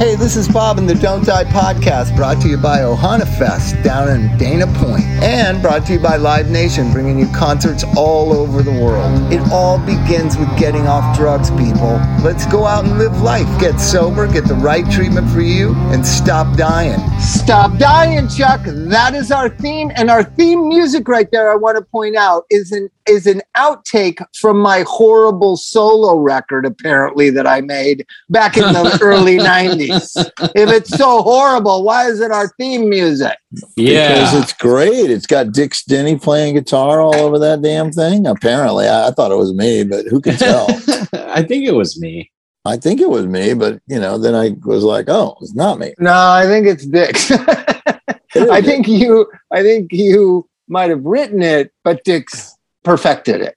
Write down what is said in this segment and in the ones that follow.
Hey, this is Bob in the Don't Die podcast, brought to you by Ohana Fest down in Dana Point, and brought to you by Live Nation, bringing you concerts all over the world. It all begins with getting off drugs, people. Let's go out and live life. Get sober, get the right treatment for you, and stop dying. Stop dying, Chuck. That is our theme, and our theme music right there. I want to point out is an is an outtake from my horrible solo record, apparently that I made back in the early '90s. If it's so horrible, why is it our theme music? Yeah. Because it's great. It's got Dix Denney playing guitar all over that damn thing. Apparently, I, I thought it was me, but who can tell? I think it was me. I think it was me, but you know, then I was like, oh, it's not me. No, I think it's Dick's. I think you. I think you might have written it, but Dick's perfected it.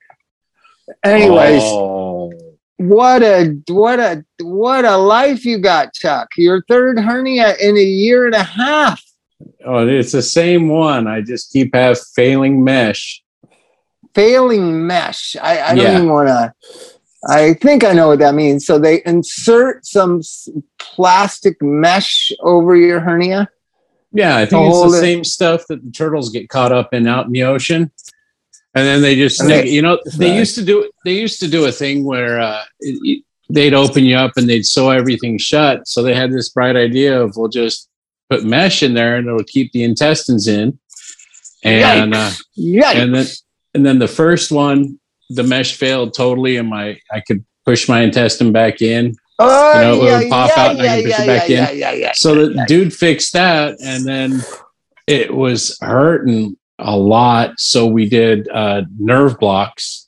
Anyways, Oh. What a what a what a life you got, Chuck. Your third hernia in a year and a half. oh, it's the same one. I just keep have failing mesh. Failing mesh. I, I don't even want to. I think I know what that means. So they insert some plastic mesh over your hernia. Yeah, I think it's the it. same stuff that the turtles get caught up in out in the ocean. And then they just they- you know, they Right. used to do they used to do a thing where uh, it- they'd open you up and they'd sew everything shut. So they had this bright idea of we'll just put mesh in there and it'll keep the intestines in. And uh, Yikes. and then and then the first one, the mesh failed totally, and my I could push my intestine back in. oh, you know, it would pop out and I can push it back in. yeah, yeah, yeah. So the dude fixed that, and then it was hurting a lot. So we did uh, nerve blocks,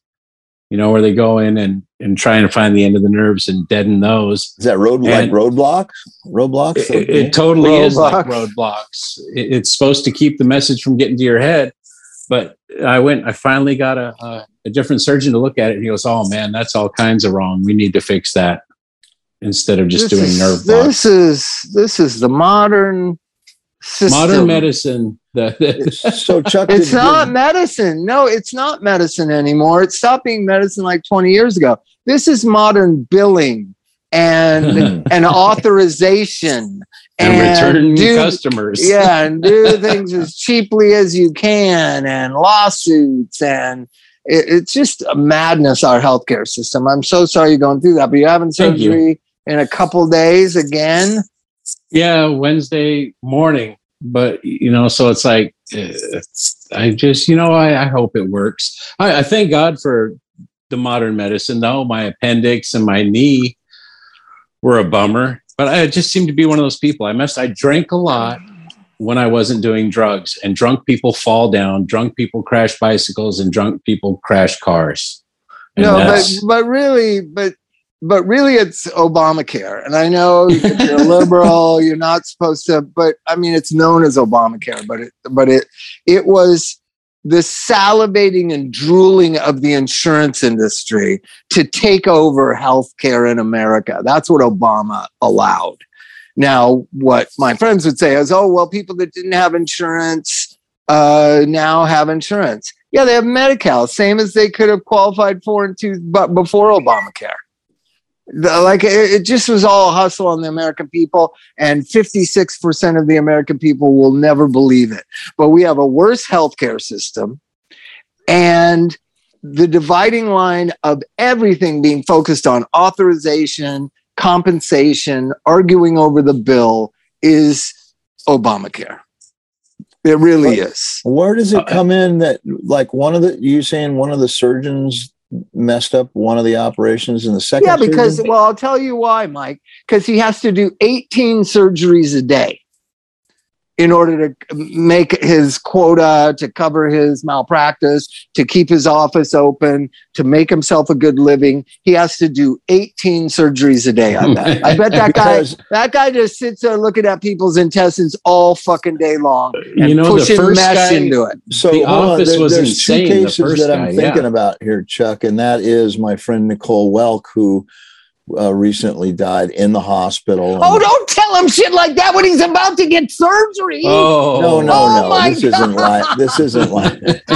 you know, where they go in and and trying to find the end of the nerves and deaden those. Is that road like roadblocks? Roadblocks? It, it- it totally is like Roadblocks. roadblocks. It, it's supposed to keep the message from getting to your head. But I went. I finally got a, a a different surgeon to look at it. And he goes, "Oh man, that's all kinds of wrong. We need to fix that instead of just This doing is- nerve blocks." This is this is the modern system. Modern medicine. The, the, so Chuck, It's did- not medicine. No, it's not medicine anymore. It stopped being medicine like 20 years ago. This is modern billing and and authorization and return do- customers. Yeah, and do things as cheaply as you can, and lawsuits, and it, it's just a madness. Our healthcare system. I'm so sorry you're going through that, but you're having Thank you. surgery in a couple days again. Yeah, Wednesday morning. But you know, so it's like uh, I just, you know, I, I hope it works. I, I thank God for the modern medicine, though. My appendix and my knee were a bummer, but I just seemed to be one of those people. I must. I drank a lot when I wasn't doing drugs, and drunk people fall down. Drunk people crash bicycles, and drunk people crash cars. And no, but but really, but but really, it's Obamacare, and I know you're a liberal, you're not supposed to. But I mean, it's known as Obamacare, but it but it it was the salivating and drooling of the insurance industry to take over healthcare in America. That's what Obama allowed. Now, what my friends would say is, "Oh, well, people that didn't have insurance uh, now have insurance." Yeah, they have Medi-Cal, same as they could have qualified for in two, but before Obamacare. The- like it, it just was all a hustle on the American people, and 56% of the American people will never believe it. But we have a worse healthcare system, and the dividing line of everything being focused on authorization, compensation, arguing over the bill is Obamacare. It really is. Where does Uh, it come in that like one of the you saying one of the surgeons messed up one of the operations in the second? Yeah, because well, I'll tell you why, Mike. Because he has to do 18 surgeries a day in order to make his quota, to cover his malpractice, to keep his office open, to make himself a good living. He has to do 18 surgeries a day. I bet. I bet that guy. That guy just sits there looking at people's intestines all fucking day long and You know, the pushing first mesh guy- into it. So The hold on, Office there- was there's insane, two the cases first that I'm guy, thinking yeah. about here, Chuck, and that is my friend Nicole Welk, who uh, recently died in the hospital. Oh, And- don't tell him shit like that when he's about to get surgery. Oh no, no, Oh no! my This isn't like this isn't like.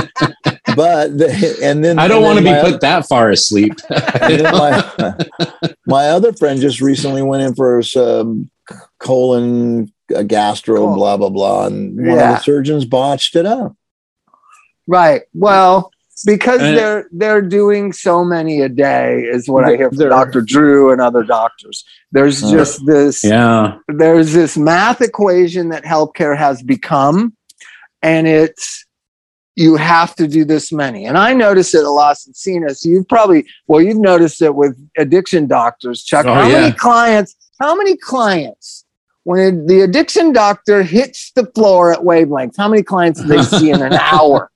but the, and then I don't want to be my put that far asleep. My, my other friend just recently went in for some colon uh, gastro, Cool. blah blah blah, and one of the surgeons botched it up. Right. Well, because And- they're they're doing so many a day is what I hear from Dr. Drew and other doctors. There's Uh, just this Yeah. there's this math equation that healthcare has become, and it's you have to do this many. And I noticed it a lot since Cenas. You've probably well, you've noticed it with addiction doctors, Chuck. Oh, how yeah. many clients? How many clients? When the addiction doctor hits the floor at wavelengths, how many clients do they see in an hour?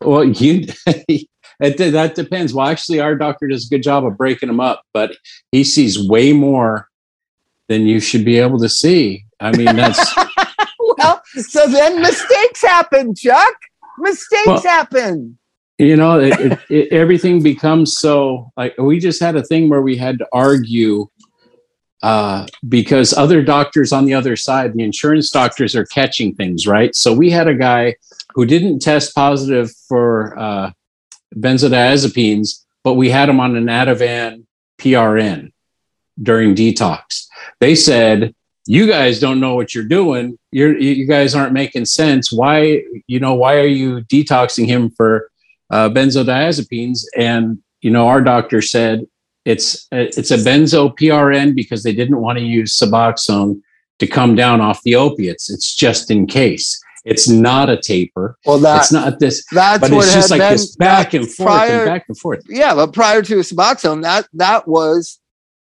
Well, you it, that depends. Well, actually, our doctor does a good job of breaking them up, but he sees way more than you should be able to see. I mean, that's well, so then mistakes happen, Chuck. Mistakes Well- happen. you know, it, it, it, everything becomes so like we just had a thing where we had to argue uh, because other doctors on the other side, the insurance doctors are catching things, right? So we had a guy who didn't test positive for uh, benzodiazepines, but we had him on an Ativan PRN during detox. They said, "You guys don't know what you're doing. You're you guys aren't making sense. Why you know why are you detoxing him for uh, benzodiazepines?" And you know our doctor said it's it's a benzo PRN because they didn't want to use Suboxone to come down off the opiates. It's just in case. It's not a taper. Well, that it's not this, that's but what it's just like been this back and forth prior- and back and forth. yeah, but prior to Suboxone, that that was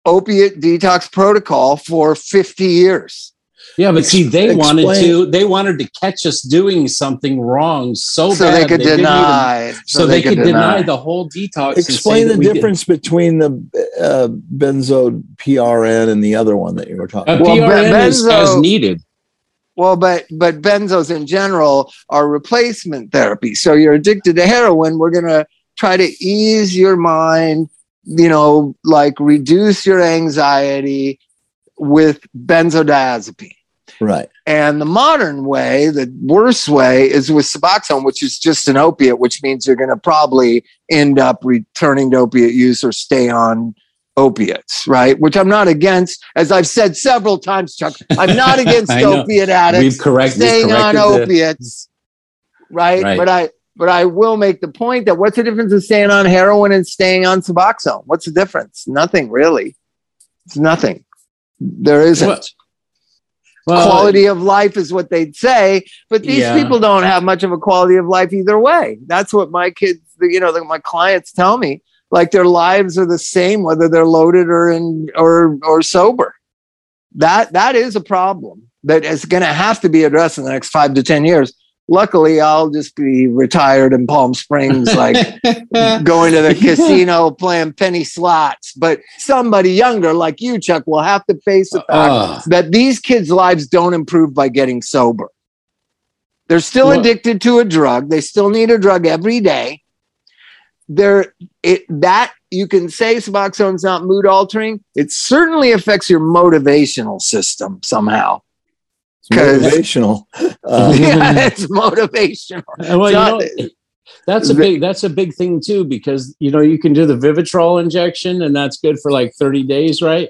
opiate detox protocol for 50 years. Yeah, but see, they wanted to. They wanted to catch us doing something wrong so, So bad they could didn't even- deny. so, they, could deny. the whole detox. Explain the we did- difference between the uh, benzo PRN and the other one that you were talking. A about. Well, PRN is benzo- as needed. Well, but but benzos in general are replacement therapy. So you're addicted to heroin. We're gonna try to ease your mind. You know, like reduce your anxiety with benzodiazepine. Right. And the modern way, the worst way, is with Suboxone, which is just an opiate, which means you're going to probably end up returning to opiate use or stay on opiates, right? Which I'm not against. As I've said several times, Chuck, I'm not against opiate addicts We've correct, we've staying on corrected the- opiates, right? Right. But I but I will make the point that what's the difference of staying on heroin and staying on Suboxone? What's the difference? Nothing really. It's nothing. There isn't. Well, well, quality of life is what they'd say, but these Yeah. people don't have much of a quality of life either way. That's what my kids, you know, my clients tell me. Like their lives are the same whether they're loaded or in or or sober. That that is a problem that is going to have to be addressed in the next five to ten years. Luckily, I'll just be retired in Palm Springs, like going to the casino playing penny slots. But somebody younger like you, Chuck, will have to face the fact Ugh. that these kids' lives don't improve by getting sober. They're still addicted to a drug. They still need a drug every day. They're it that you can say Suboxone's not mood altering. It certainly affects your motivational system somehow. It's 'Cause- motivational. Uh, yeah, it's motivational. Well, not- you know, that's a big that's a big thing too because you know you can do the Vivitrol injection and that's good for like 30 days, right?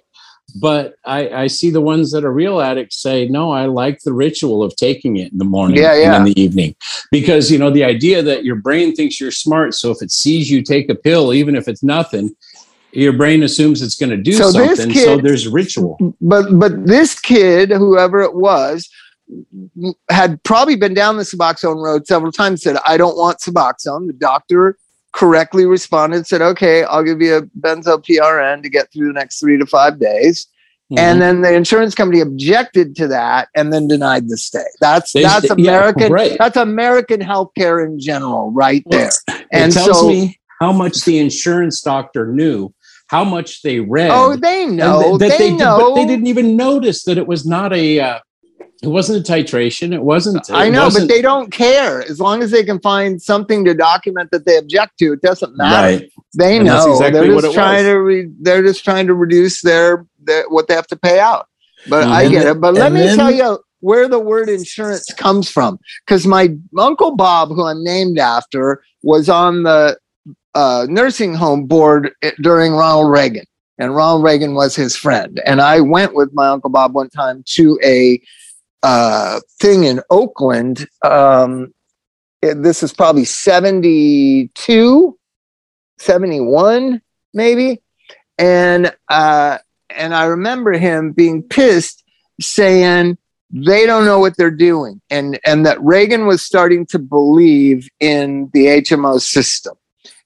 But I, I see the ones that are real addicts say, no, I like the ritual of taking it in the morning Yeah, yeah. and in the evening. Because you know, the idea that your brain thinks you're smart, so if it sees you take a pill, even if it's nothing, your brain assumes it's going to do So something. so there's ritual. but but this kid, whoever it was, had probably been down the Suboxone road several times. Said, "I don't want Suboxone." The doctor correctly responded, said, "Okay, I'll give you a benzo PRN to get through the next three to five days." Mm-hmm. And then the insurance company objected to that and then denied the stay. That's They- that's yeah, American. right. That's American healthcare in general, right Well, there. And tells so, me how much the insurance doctor knew, how much they read. oh, they know. th- that they, did- know. but they didn't even notice that it was not a. Uh, it wasn't a titration. It wasn't. I know, but wasn't- they don't care. As long as they can find something to document that they object to, it doesn't matter. Right. They And know. exactly they're just trying was. to re- they're just trying to reduce their, their what they have to pay out. But I get then- it. But let me then- tell you where the word insurance comes from. Because my uncle Bob, who I'm named after, was on the uh, nursing home board during Ronald Reagan. and Ronald Reagan was his friend. And I went with my uncle Bob one time to a uh, thing in Oakland. Um, it- this is probably 72, 71, maybe. And uh, and I remember him being pissed, saying they don't know what they're doing, and and that Reagan was starting to believe in the HMO system,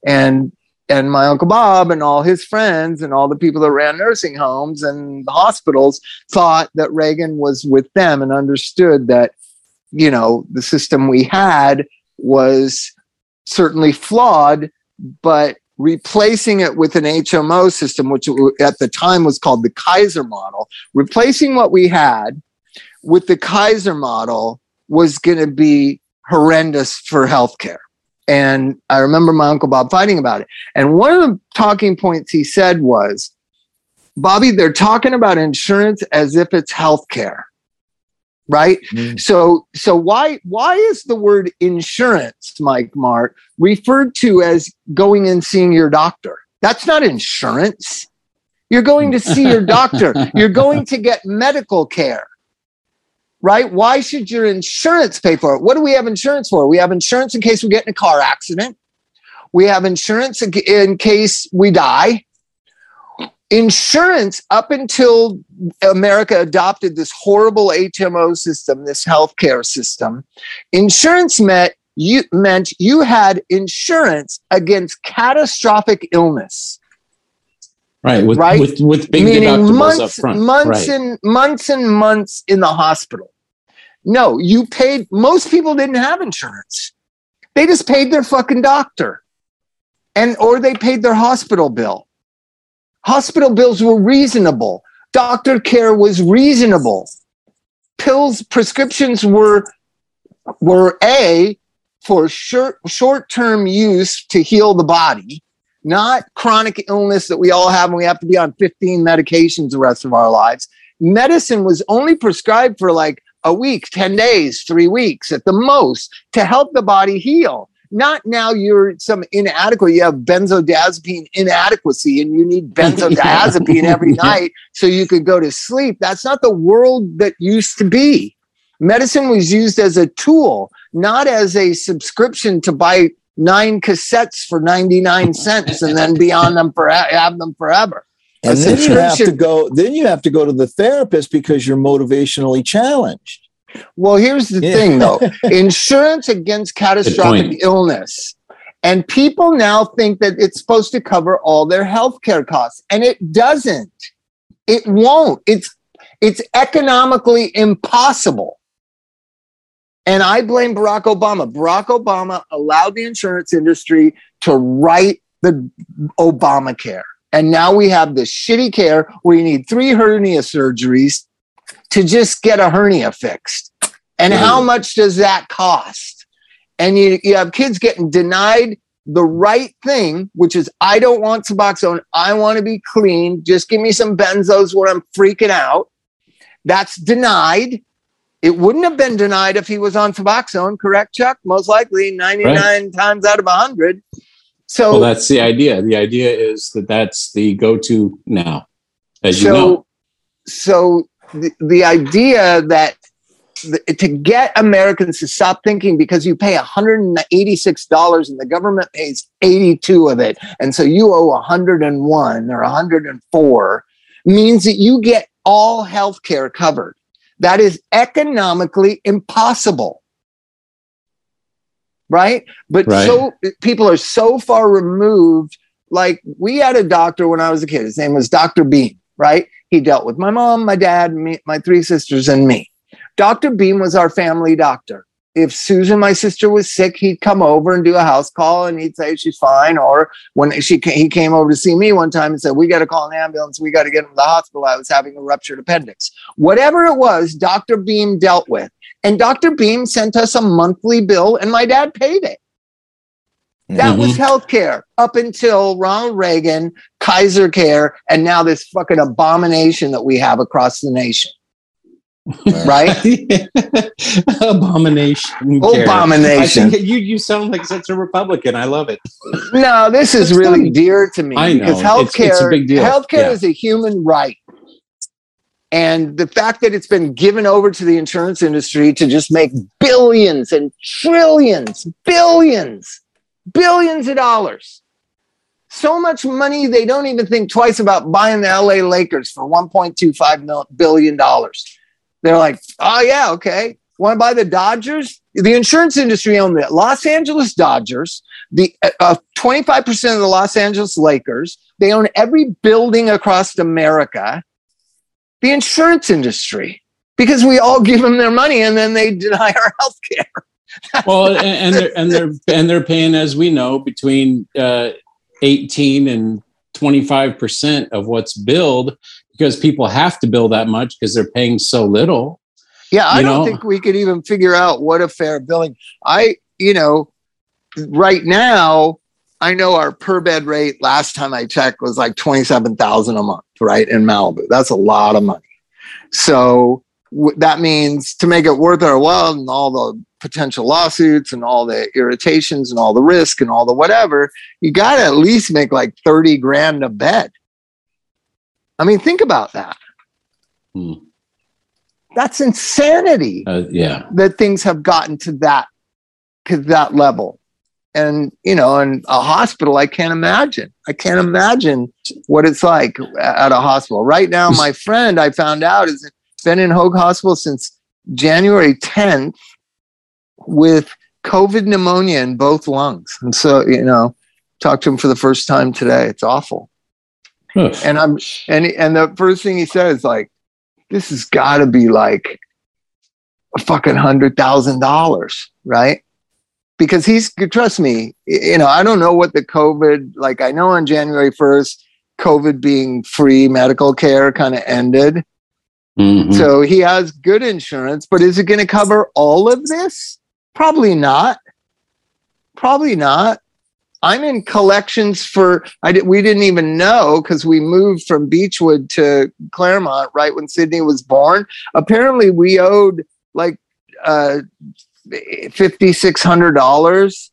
and and my uncle Bob and all his friends and all the people that ran nursing homes and the hospitals thought that Reagan was with them and understood that you know the system we had was certainly flawed, but replacing it with an HMO system, which at the time was called the Kaiser model, replacing what we had with the Kaiser model was going to be horrendous for healthcare. And I remember my uncle Bob fighting about it. And one of the talking points he said was, Bobby, they're talking about insurance as if it's healthcare. Right. Mm. So so why why is the word insurance, Mike Mart, referred to as going and seeing your doctor? That's not insurance. You're going to see your doctor. You're going to get medical care. Right? Why should your insurance pay for it? What do we have insurance for? We have insurance in case we get in a car accident. We have insurance in- case we die. Insurance up until America adopted this horrible HMO system, this healthcare system, insurance meant you meant you had insurance against catastrophic illness, Right. With Right? with, with big meaning deductibles months, up front. months right. and months and months in the hospital. No, you paid. Most people didn't have insurance; they just paid their fucking doctor, and or they paid their hospital bill. Hospital bills were reasonable. Doctor care was reasonable. Pills, prescriptions were were a for short short term use to heal the body, not chronic illness that we all have and we have to be on 15 medications the rest of our lives. Medicine was only prescribed for like a week, 10 days, three weeks at the most to help the body heal. Not now you're some inadequate, you have benzodiazepine inadequacy and you need benzodiazepine every night so you could go to sleep. That's not the world that used to be. Medicine was used as a tool, not as a subscription to buy nine cassettes for 99 cents and then be on them for have them forever. And A then you have to go. Then you have to go to the therapist because you're motivationally challenged. Well, here's the Yeah. thing though insurance against catastrophic illness. And people now think that it's supposed to cover all their healthcare costs, and it doesn't. It won't. It's it's economically impossible. And I blame Barack Obama. Barack Obama allowed the insurance industry to write the Obamacare. And now we have this shitty care where you need three hernia surgeries to just get a hernia fixed. And how mm. much does that cost? And you, you have kids getting denied the right thing, which is I don't want Suboxone. I want to be clean. Just give me some benzos when I'm freaking out. That's denied. It wouldn't have been denied if he was on Suboxone, correct, Chuck? Most likely 99 times out of 100. So, Well, that's the idea. The idea is that that's the go-to now, as you know. so the, the idea that the, to get Americans to stop thinking because you pay $186 and the government pays 82 of it, and so you owe 101 or 104 means that you get all health care covered. That is economically impossible. Right? But Right. so people are so far removed. Like we had a doctor when I was a kid. His name was Dr. Beam, right? He dealt with my mom, my dad, me, my three sisters, and me. Dr. Beam was our family doctor. If Susan, my sister, was sick, he'd come over and do a house call, and he'd say she's fine. Or when she he came over to see me one time and said, "We got to call an ambulance. We got to get him to the hospital. I was having a ruptured appendix." Whatever it was, Dr. Beam dealt with, and Dr. Beam sent us a monthly bill, and my dad paid it. That was mm-hmm. healthcare up until Ronald Reagan, Kaiser Care, and now this fucking abomination that we have across the nation. Right? Abomination. Abomination. think you you sound like such a Republican. I love it. No, this is That's really dear to me I know. because healthcare, it's a big deal. healthcare Yeah. is a human right. And the fact that it's been given over to the insurance industry to just make billions and trillions, billions, billions of dollars. So much money, they don't even think twice about buying the LA Lakers for $1.25 mil- billion. They're like, oh, yeah, okay. Want to buy the Dodgers? The insurance industry owned the Los Angeles Dodgers, the uh, 25% of the Los Angeles Lakers. They own every building across America. The insurance industry, because we all give them their money and then they deny our health care. Well, and, and they're and they're and they're paying, as we know, between uh, eighteen and twenty five percent of what's billed because people have to bill that much because they're paying so little. Yeah, I don't know- think we could even figure out what a fair billing. I, you know, right now, I know our per bed rate last time I checked was like 27,000 a month, right? In Malibu. That's a lot of money. So w- that means to make it worth our while and all the potential lawsuits and all the irritations and all the risk and all the whatever, you got to at least make like 30 grand a bed. I mean, think about that. Hmm. That's insanity Uh, yeah, that things have gotten to that to that level. And you know in a hospital i can't imagine. I can't imagine what it's like at a hospital. Right now my friend i found out has been in hoag hospital since january 10th with covid pneumonia in both lungs. And so you know talked to him for the first time today. It's awful And i'm and and the first thing he said is like this has got to be like a fucking hundred thousand dollars right? Because he's trust me you know i don't know what the covid like i know on january 1st covid being free medical care kind of ended. Mhm. so he has good insurance but is it going to cover all of this? Probably not. Probably not i'm in collections for i did, we didn't even know because we moved from beechwood to claremont right when sydney was born. Apparently we owed like uh fifty six hundred dollars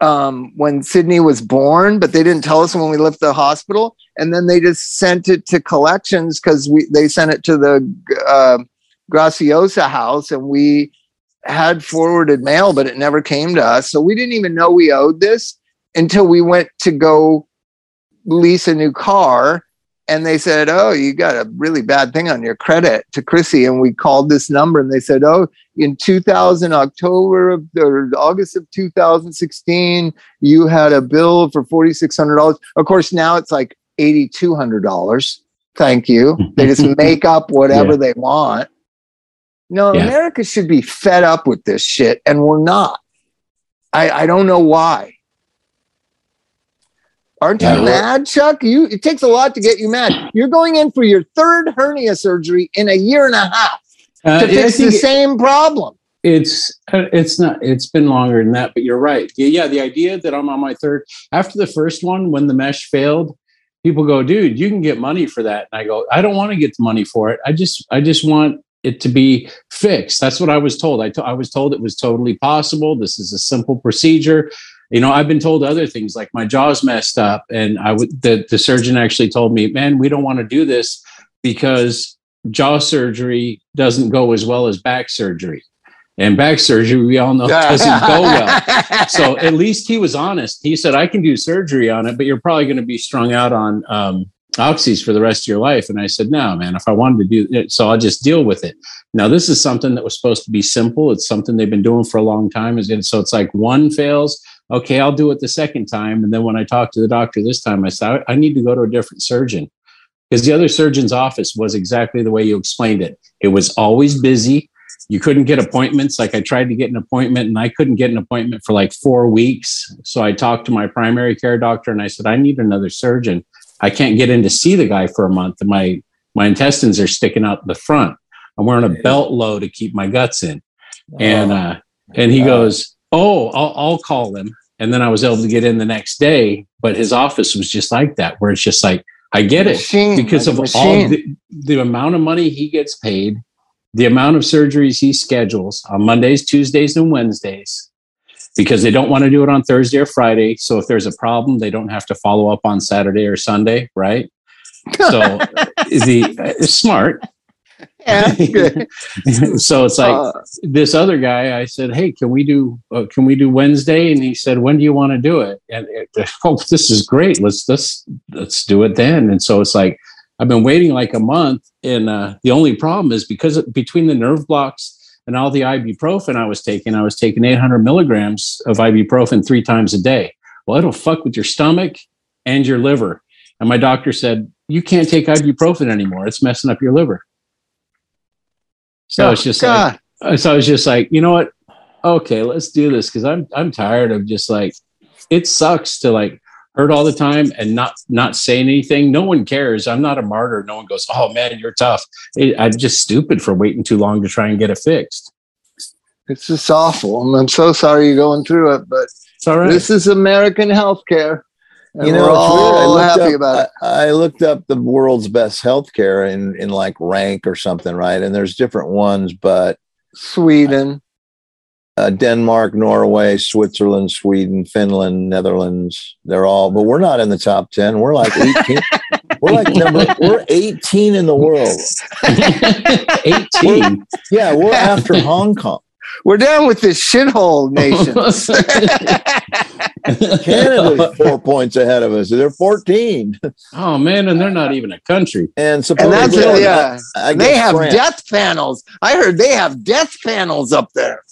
um, when Sydney was born, but they didn't tell us when we left the hospital, and then they just sent it to collections because we they sent it to the uh, Graciosa house, and we had forwarded mail, but it never came to us, so we didn't even know we owed this until we went to go lease a new car. And they said, "Oh, you got a really bad thing on your credit." To Chrissy, and we called this number, and they said, "Oh, in 2000 october of or august of 2016 you had a bill for $4600 of course now it's like $8200 thank you they just make up whatever Yeah. they want no Yeah. america should be fed up with this shit and we're not i i don't know why Aren't you mad, Chuck? You it takes a lot to get you mad. You're going in for your third hernia surgery in a year and a half Uh, to fix the same problem. it's uh, it's not it's been longer than that but you're right. Yeah, yeah the idea that i'm on my third after the first one when the mesh failed people go dude you can get money for that. And i go i don't want to get the money for it. I just i just want it to be fixed. That's what i was told. I to- I was told it was totally possible. This is a simple procedure you know i've been told other things like my jaw's messed up and i would the, the surgeon actually told me man we don't want to do this because jaw surgery doesn't go as well as back surgery and back surgery we all know doesn't go well so at least he was honest. He said, I can do surgery on it, but you're probably going to be strung out on um, oxys for the rest of your life. And I said, no, man, if I wanted to do it, so I'll just deal with it. Now, this is something that was supposed to be simple. It's something they've been doing for a long time. And so it's like one fails. Okay, I'll do it the second time. And then when I talked to the doctor this time, I said, I need to go to a different surgeon because the other surgeon's office was exactly the way you explained it. It was always busy you couldn't get appointments. Like I tried to get an appointment and I couldn't get an appointment for like four weeks. So I talked to my primary care doctor and I said, I need another surgeon. I can't get in to see the guy for a month. And my, my intestines are sticking out the front. I'm wearing a belt low to keep my guts in. And, uh, and he goes, Oh, I'll, I'll call him. And then I was able to get in the next day, but his office was just like that, where it's just like, I get it Machine, because of a all the, the amount of money he gets paid the amount of surgeries he schedules on Mondays, Tuesdays, and Wednesdays because they don't want to do it on Thursday or Friday. So if there's a problem, they don't have to follow up on Saturday or Sunday, right? So the it's uh, smart. Yeah, so it's like Uh, this other guy. I said, "Hey, can we do uh, can we do Wednesday?" And he said, "When do you want to do it?" And it, oh, this is great. Let's let's let's do it then. And so it's like I've been waiting like a month, and uh, the only problem is because between the nerve blocks and all the ibuprofen I was taking, I was taking 800 milligrams of ibuprofen three times a day. Well, it'll fuck with your stomach and your liver. And my doctor said, "You can't take ibuprofen anymore. It's messing up your liver." So it's just like, God. uh, so I was just like, you know what? Okay, let's do this because I'm I'm tired of just like it sucks to like hurt all the time and not not say anything. No one cares. I'm not a martyr. No one goes, oh man, you're tough. It, I'm just stupid for waiting too long to try and get it fixed. it's just awful. And I'm so sorry you're going through it, but It's all right. this is American healthcare. And you know, we're it's. I looked happy up, about it. I, I looked up the world's best healthcare in in like rank or something, right? And there's different ones, but Sweden. uh, Denmark, Norway, Switzerland, Sweden, Finland, Netherlands. They're all, but we're not in the top 10. We're like 18. we're like number, we're 18 in the world. 18. Yeah, we're after Hong Kong. We're down with this shithole nation. Canada's four points ahead of us. They're 14. oh man, and they're not even a country. And and that's it. Yeah. I they have France- death panels. I heard they have death panels up there.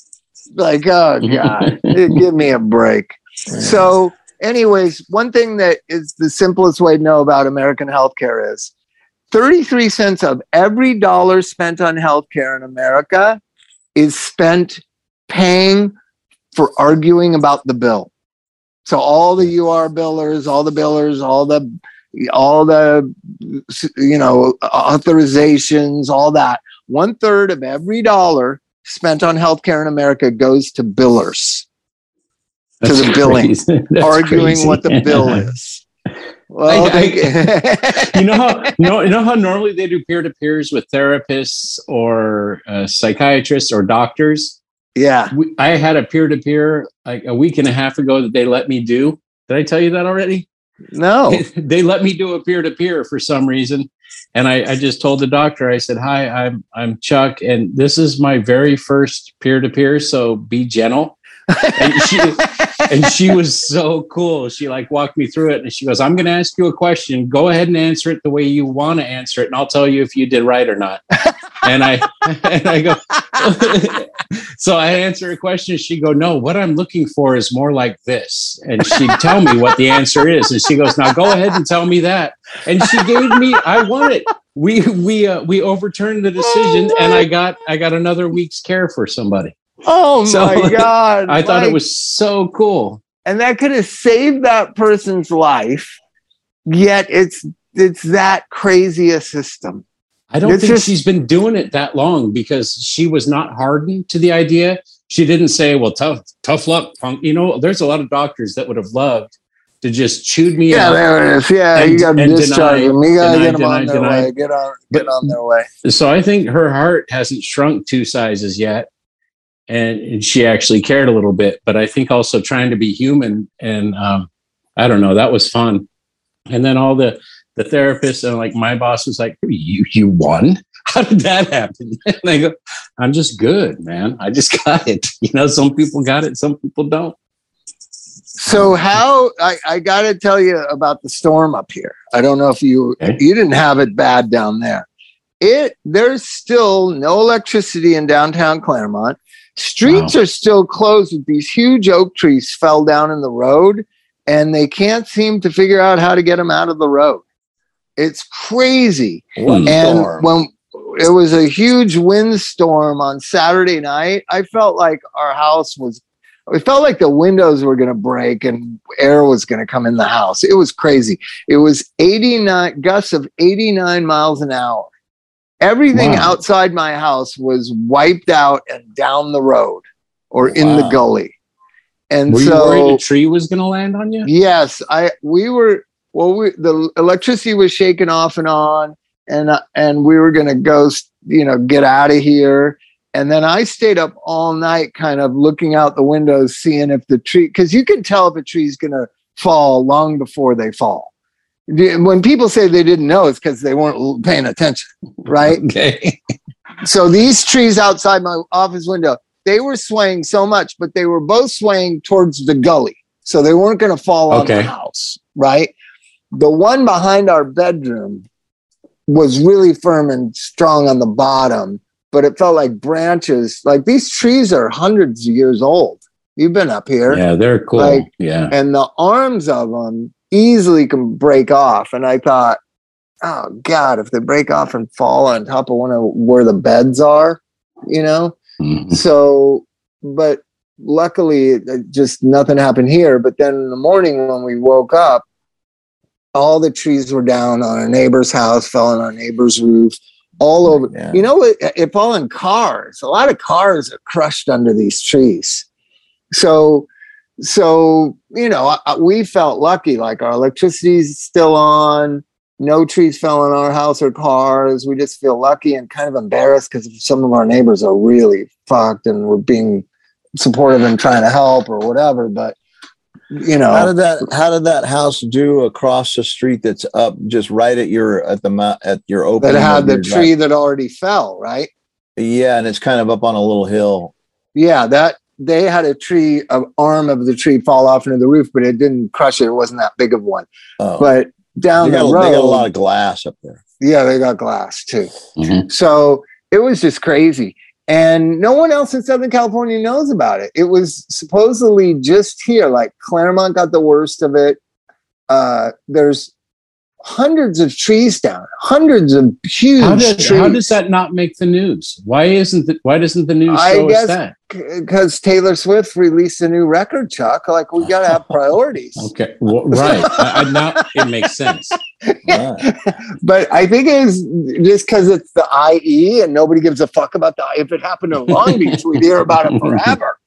Like, oh God, give me a break. So, anyways, one thing that is the simplest way to know about American healthcare is 33 cents of every dollar spent on healthcare in America is spent paying for arguing about the bill. So all the UR billers, all the billers, all the all the you know authorizations, all that. One third of every dollar spent on healthcare in America goes to billers To the billing. That's arguing crazy. what the bill is. Well, I- they- you know how you know, you know how normally they do peer to peers with therapists or uh, psychiatrists or doctors. yeah. We, I had a peer to peer like a week and a half ago that they let me do. Did I tell you that already? No. they let me do a peer to peer for some reason, and I, I just told the doctor. I said, "Hi, I'm I'm Chuck, and this is my very first peer to peer. So be gentle." And she and she was so cool. She like walked me through it, and she goes, "I'm going to ask you a question. Go ahead and answer it the way you want to answer it, and I'll tell you if you did right or not." and I and I go. so I answer a question. She go, no, what I'm looking for is more like this, and she'd tell me what the answer is, and she goes, now go ahead and tell me that, and she gave me, I won it. We we uh, we overturned the decision, and I got I got another week's care for somebody. Oh So, my God. I thought Like, it was so cool. and that could have saved that person's life. Yet it's it's that crazy a system. I don't It's think just- she's been doing it that long because she was not hardened to the idea. She didn't say, "Well, tough, tough luck, punk." You know, there's a lot of doctors that would have loved to just chewed me up. Yeah, out. there it is. Yeah, And- you got to discharge deny- them. You got to get them on deny, their deny. way. Get on, get But- on their way. So I think her heart hasn't shrunk two sizes yet, and, and she actually cared a little bit. But I think also trying to be human, and um, I don't know, that was fun. And then all the the therapists and like my boss was like, "You you won." How did that happen? And I go, I'm just good, man. I just got it. You know, some people got it, some people don't. So how I, I got to tell you about the storm up here. I don't know if you Okay. you didn't have it bad down there. It there's still no electricity in downtown Claremont. Streets are still closed with these huge oak trees fell down in the road and they can't seem to figure out how to get them out of the road. It's crazy. And storm. when it was a huge windstorm on Saturday night, I felt like our house was, it felt like the windows were going to break and air was going to come in the house. It was crazy. It was 89 gusts of 89 miles an hour. Everything Wow. outside my house was wiped out and down the road or in the gully. And Were you so, worried a tree was going to land on you? Yes, I we were well we the electricity was shaken off and on and uh, and we were going to go you know, get out of here. And then I stayed up all night, kind of looking out the windows, seeing if the tree, because you can tell if a tree's going to fall long before they fall. When people say they didn't know, it's because they weren't paying attention, right? Okay. so these trees outside my office window, they were swaying so much, but they were both swaying towards the gully. So they weren't going to fall on the house, right? The one behind our bedroom was really firm and strong on the bottom, but it felt like branches. Like these trees are hundreds of years old. You've been up here Yeah, they're cool. Like- yeah. and the arms of them easily can break off. And I thought, oh God, if they break off and fall on top of one of where the beds are, you know? Mhm. So, but luckily, it- it just nothing happened here. But then in the morning when we woke up, all the trees were down on a neighbor's house, fell on our neighbor's roof, all over. Yeah. You know, it, it fell on cars. A lot of cars are crushed under these trees. So, so you know, I- we felt lucky. Like our electricity's still on. No trees fell on our house or cars. We just feel lucky and kind of embarrassed because some of our neighbors are really fucked and we're being supportive and trying to help or whatever. But you know, How did that? How did that house do across the street? That's up just right at your at the at your open that had the tree that already fell, right? Yeah, and it's kind of up on a little hill. Yeah, that they had a tree, an arm of the tree fall off into the roof, but it didn't crush it. It wasn't that big of one. Oh, But down they, got, the road, they got a lot of glass up there. yeah, they got glass too. Mhm. So it was just crazy. And no one else in Southern California knows about it. It was supposedly just here, like Claremont got the worst of it. Uh, there's hundreds of trees down, hundreds of huge How, did, trees. how does that not make the news? Why isn't the, why doesn't the news I show guess- us that? Because Taylor Swift released a new record, Chuck. Like we got to have priorities. Okay, well, right. I, I, now it makes sense. Right. But I think it is just because it's the IE and nobody gives a fuck about the. If it happened in Long Beach, we'd hear about it forever.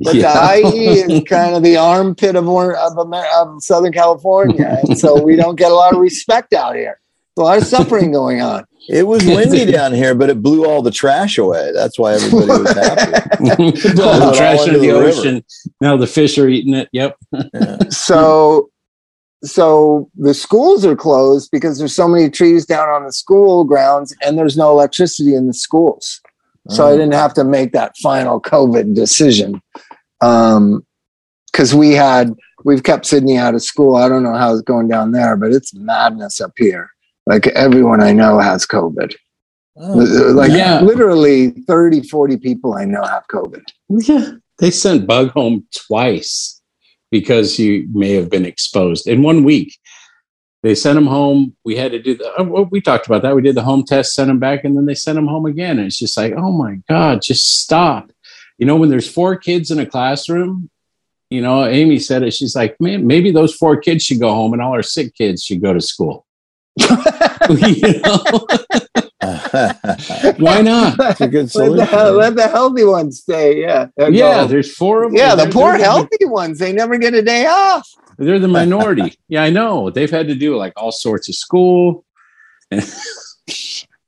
But Yeah. the IE is kind of the armpit of, of, Amer- of Southern California. And so we don't get a lot of respect out here. A lot of suffering going on. It was windy down here, but it blew all the trash away. That's why everybody was happy. All the trash into into the, the river. ocean. Now the fish are eating it. Yep. Yeah. So, so the schools are closed because there's so many trees down on the school grounds and there's no electricity in the schools. So I Oh. didn't have to make that final COVID decision. Um, cause we had, we've kept Sydney out of school. I don't know how it's going down there, but it's madness up here. Like everyone I know has COVID. Oh. Like Yeah. literally 30, 40 people I know have COVID. Yeah. They sent Bug home twice because you may have been exposed in one week. They sent him home. We had to do the. oh, we talked about that. We did the home test, sent him back, and then they sent him home again. And it's just like, oh my god, just stop. You know, when there's four kids in a classroom, you know, Amy said it. She's like, man, maybe those four kids should go home, and all our sick kids should go to school. you know, why not? That's a good Let solution. the, let the healthy ones stay. Yeah. Yeah, go. there's four of them. Yeah, the They're- poor they're the- healthy ones, they never get a day off. They're the minority. yeah, I know. They've had to do like all sorts of school.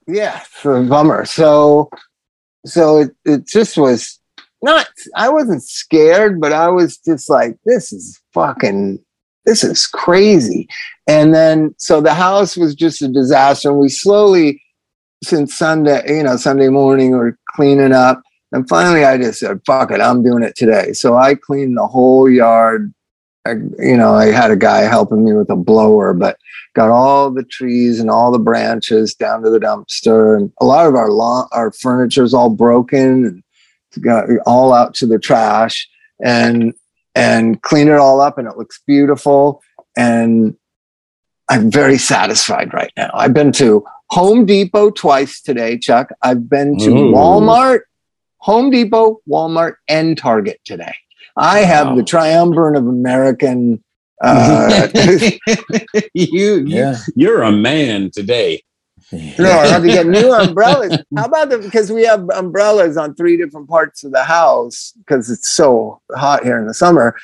Yeah, it's a bummer. So, so it, it just was not, I wasn't scared, but I was just like, this is fucking, this is crazy. And then, so the house was just a disaster. And we slowly, since Sunday, you know, Sunday morning, we're cleaning up. And finally, I just said, fuck it, I'm doing it today. So I cleaned the whole yard. I, you know, I had a guy helping me with a blower, but got all the trees and all the branches down to the dumpster. And a lot of our lawn, our furniture is all broken and got all out to the trash and, and clean it all up and it looks beautiful. And I'm very satisfied right now. I've been to Home Depot twice today, Chuck. I've been to Ooh. Walmart, Home Depot, Walmart, and Target today. I have Wow. the triumvirate of American. Uh, you, you yeah. you're a man today. no, I have to get new umbrellas. How about the because we have umbrellas on three different parts of the house because it's so hot here in the summer.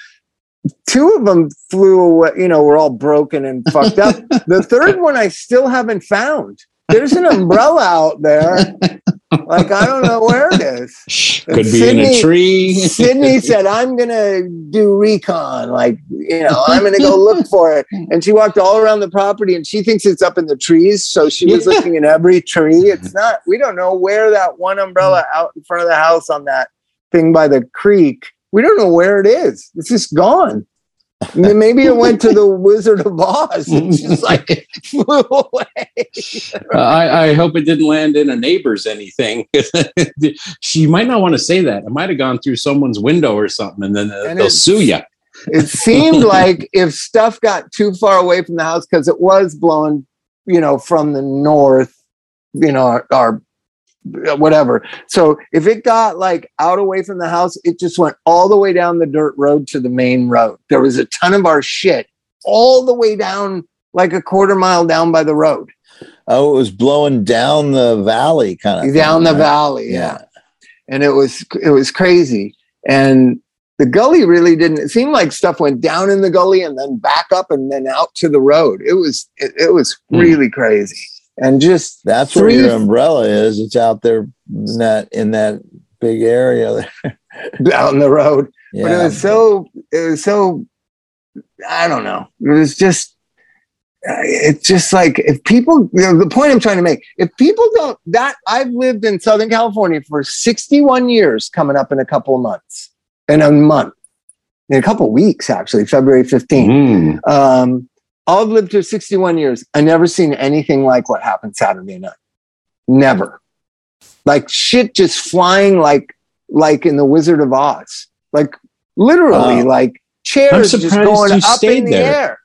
Two of them flew away. You know, we're all broken and fucked up. the third one I still haven't found. There's an umbrella out there. Like I don't know where it is. Could be in a tree. Sydney said, I'm going to do recon. Like, you know, I'm going to go look for it. And she walked all around the property and she thinks it's up in the trees. So she was Yeah. looking in every tree. It's not, we don't know where that one umbrella mm. out in front of the house on that thing by the creek, we don't know where it is. It's just gone. And maybe it went to the Wizard of Oz. It's just like it flew away. Uh, I, I hope it didn't land in a neighbor's anything. she might not want to say that. It might have gone through someone's window or something, and then uh, And they'll sue you. it seemed like if stuff got too far away from the house because it was blowing you know from the north you know our, or whatever. So if it got like out away from the house it just went all the way down the dirt road to the main road. There was a ton of our shit all the way down like a quarter mile down by the road. Oh, it was blowing down the valley, kind of down thing, the right? valley Yeah. and it was it was crazy. And the gully really didn't it seemed like stuff went down in the gully and then back up and then out to the road. It was it, it was Hmm. really crazy and just That's where your umbrella is. It's out there in that in that big area. there. down the road Yeah. but it was so it was so i don't know it was just uh, it's just like if people you know, the point i'm trying to make if people don't that i've lived in southern california for 61 years coming up in a couple of months in a month in a couple of weeks actually february 15th Mm. Um, I've lived here 61 years. I never seen anything like what happened Saturday night. Never. Like shit just flying like like in the Wizard of Oz. Like literally, Wow. like chairs just going up in the there. air.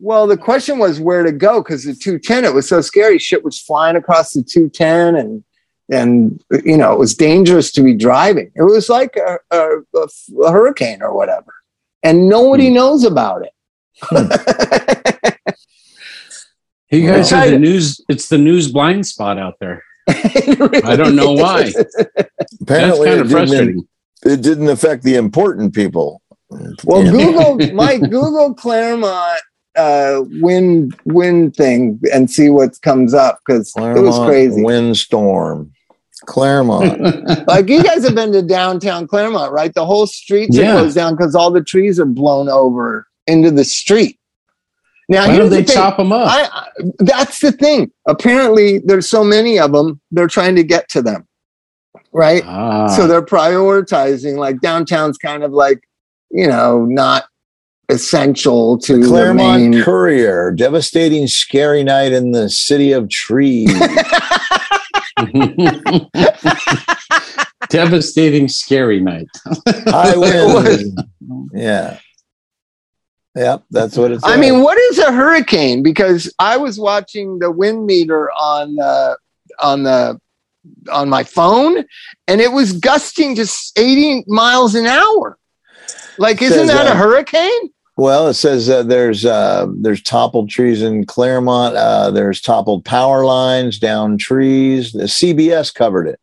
Well, the question was where to go because the 210, it was so scary. Shit was flying across the 210 and and you know it was dangerous to be driving. It was like a, a, a, hurricane or whatever, and nobody Hmm. knows about it. You guys Well, are the news. It's the news blind spot out there. I don't know why. That's Apparently, kind it of didn't, frustrating. it didn't affect the important people. Well, Yeah. Google my Google Claremont uh, wind wind thing and see what comes up because it was Claremont crazy. Windstorm. Claremont. Like you guys have been to downtown Claremont, right? The whole streets Yeah. are closed down because all the trees are blown over into the street. Now Why don't they the chop them up? I, I that's the thing. Apparently, there's so many of them. They're trying to get to them, right? Ah. so they're prioritizing. Like downtown's kind of like you know not essential to the Claremont main. Courier. Devastating, scary night in the city of trees. Devastating, scary night. High was. wind. Yeah. Yep, that's what it's. I mean, what is a hurricane? Because I was watching the wind meter on the on the on my phone, and it was gusting just 80 miles an hour. Like, isn't Says, that a uh, hurricane? Well, it says uh, there's uh, there's toppled trees in Claremont. Uh, there's toppled power lines, down trees. The CBS covered it.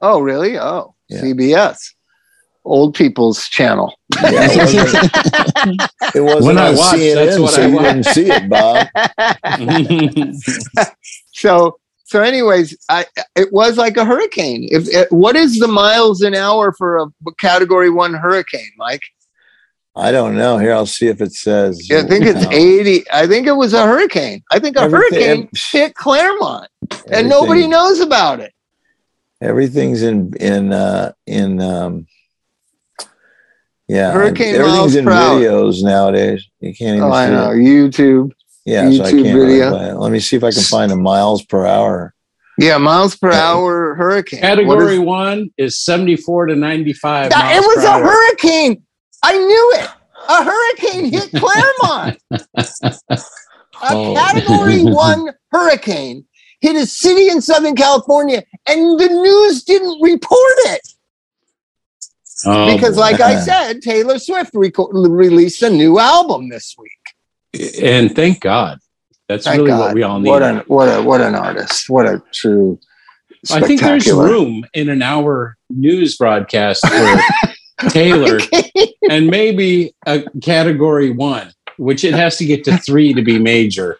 Oh, really? Oh, Yeah. CBS, old people's channel. Yeah, it wasn't, it wasn't When I on watched, CNN, that's what so I you watched. didn't see it, Bob. so, so, anyways, I it was like a hurricane. If it, what is the miles an hour for a Category One hurricane, Mike? I don't know. Here, I'll see if it says. I think it's No. 80. I think it was a hurricane. I think a Everything- hurricane hit Claremont and nobody knows about it. Everything's in in uh, in um, yeah. Hurricane everything's miles in per videos nowadays. You can't even Oh, I see know. it. YouTube. Yeah, so I YouTube can't really video. play. Let me see if I can find a miles per hour. Yeah, miles per Yeah. hour hurricane. Category is- one is 74 to 95. That- it was per a hour. hurricane. I knew it. A hurricane hit Claremont. a Oh. category one hurricane hit a city in Southern California, and the news didn't report it. Oh, because, boy. like I said, Taylor Swift reco- released a new album this week. and thank God. That's Thank really God. what we all need. What an what a what an artist! What a true. I think there's room in an hour news broadcast for Taylor and maybe a category one, which it has to get to three to be major.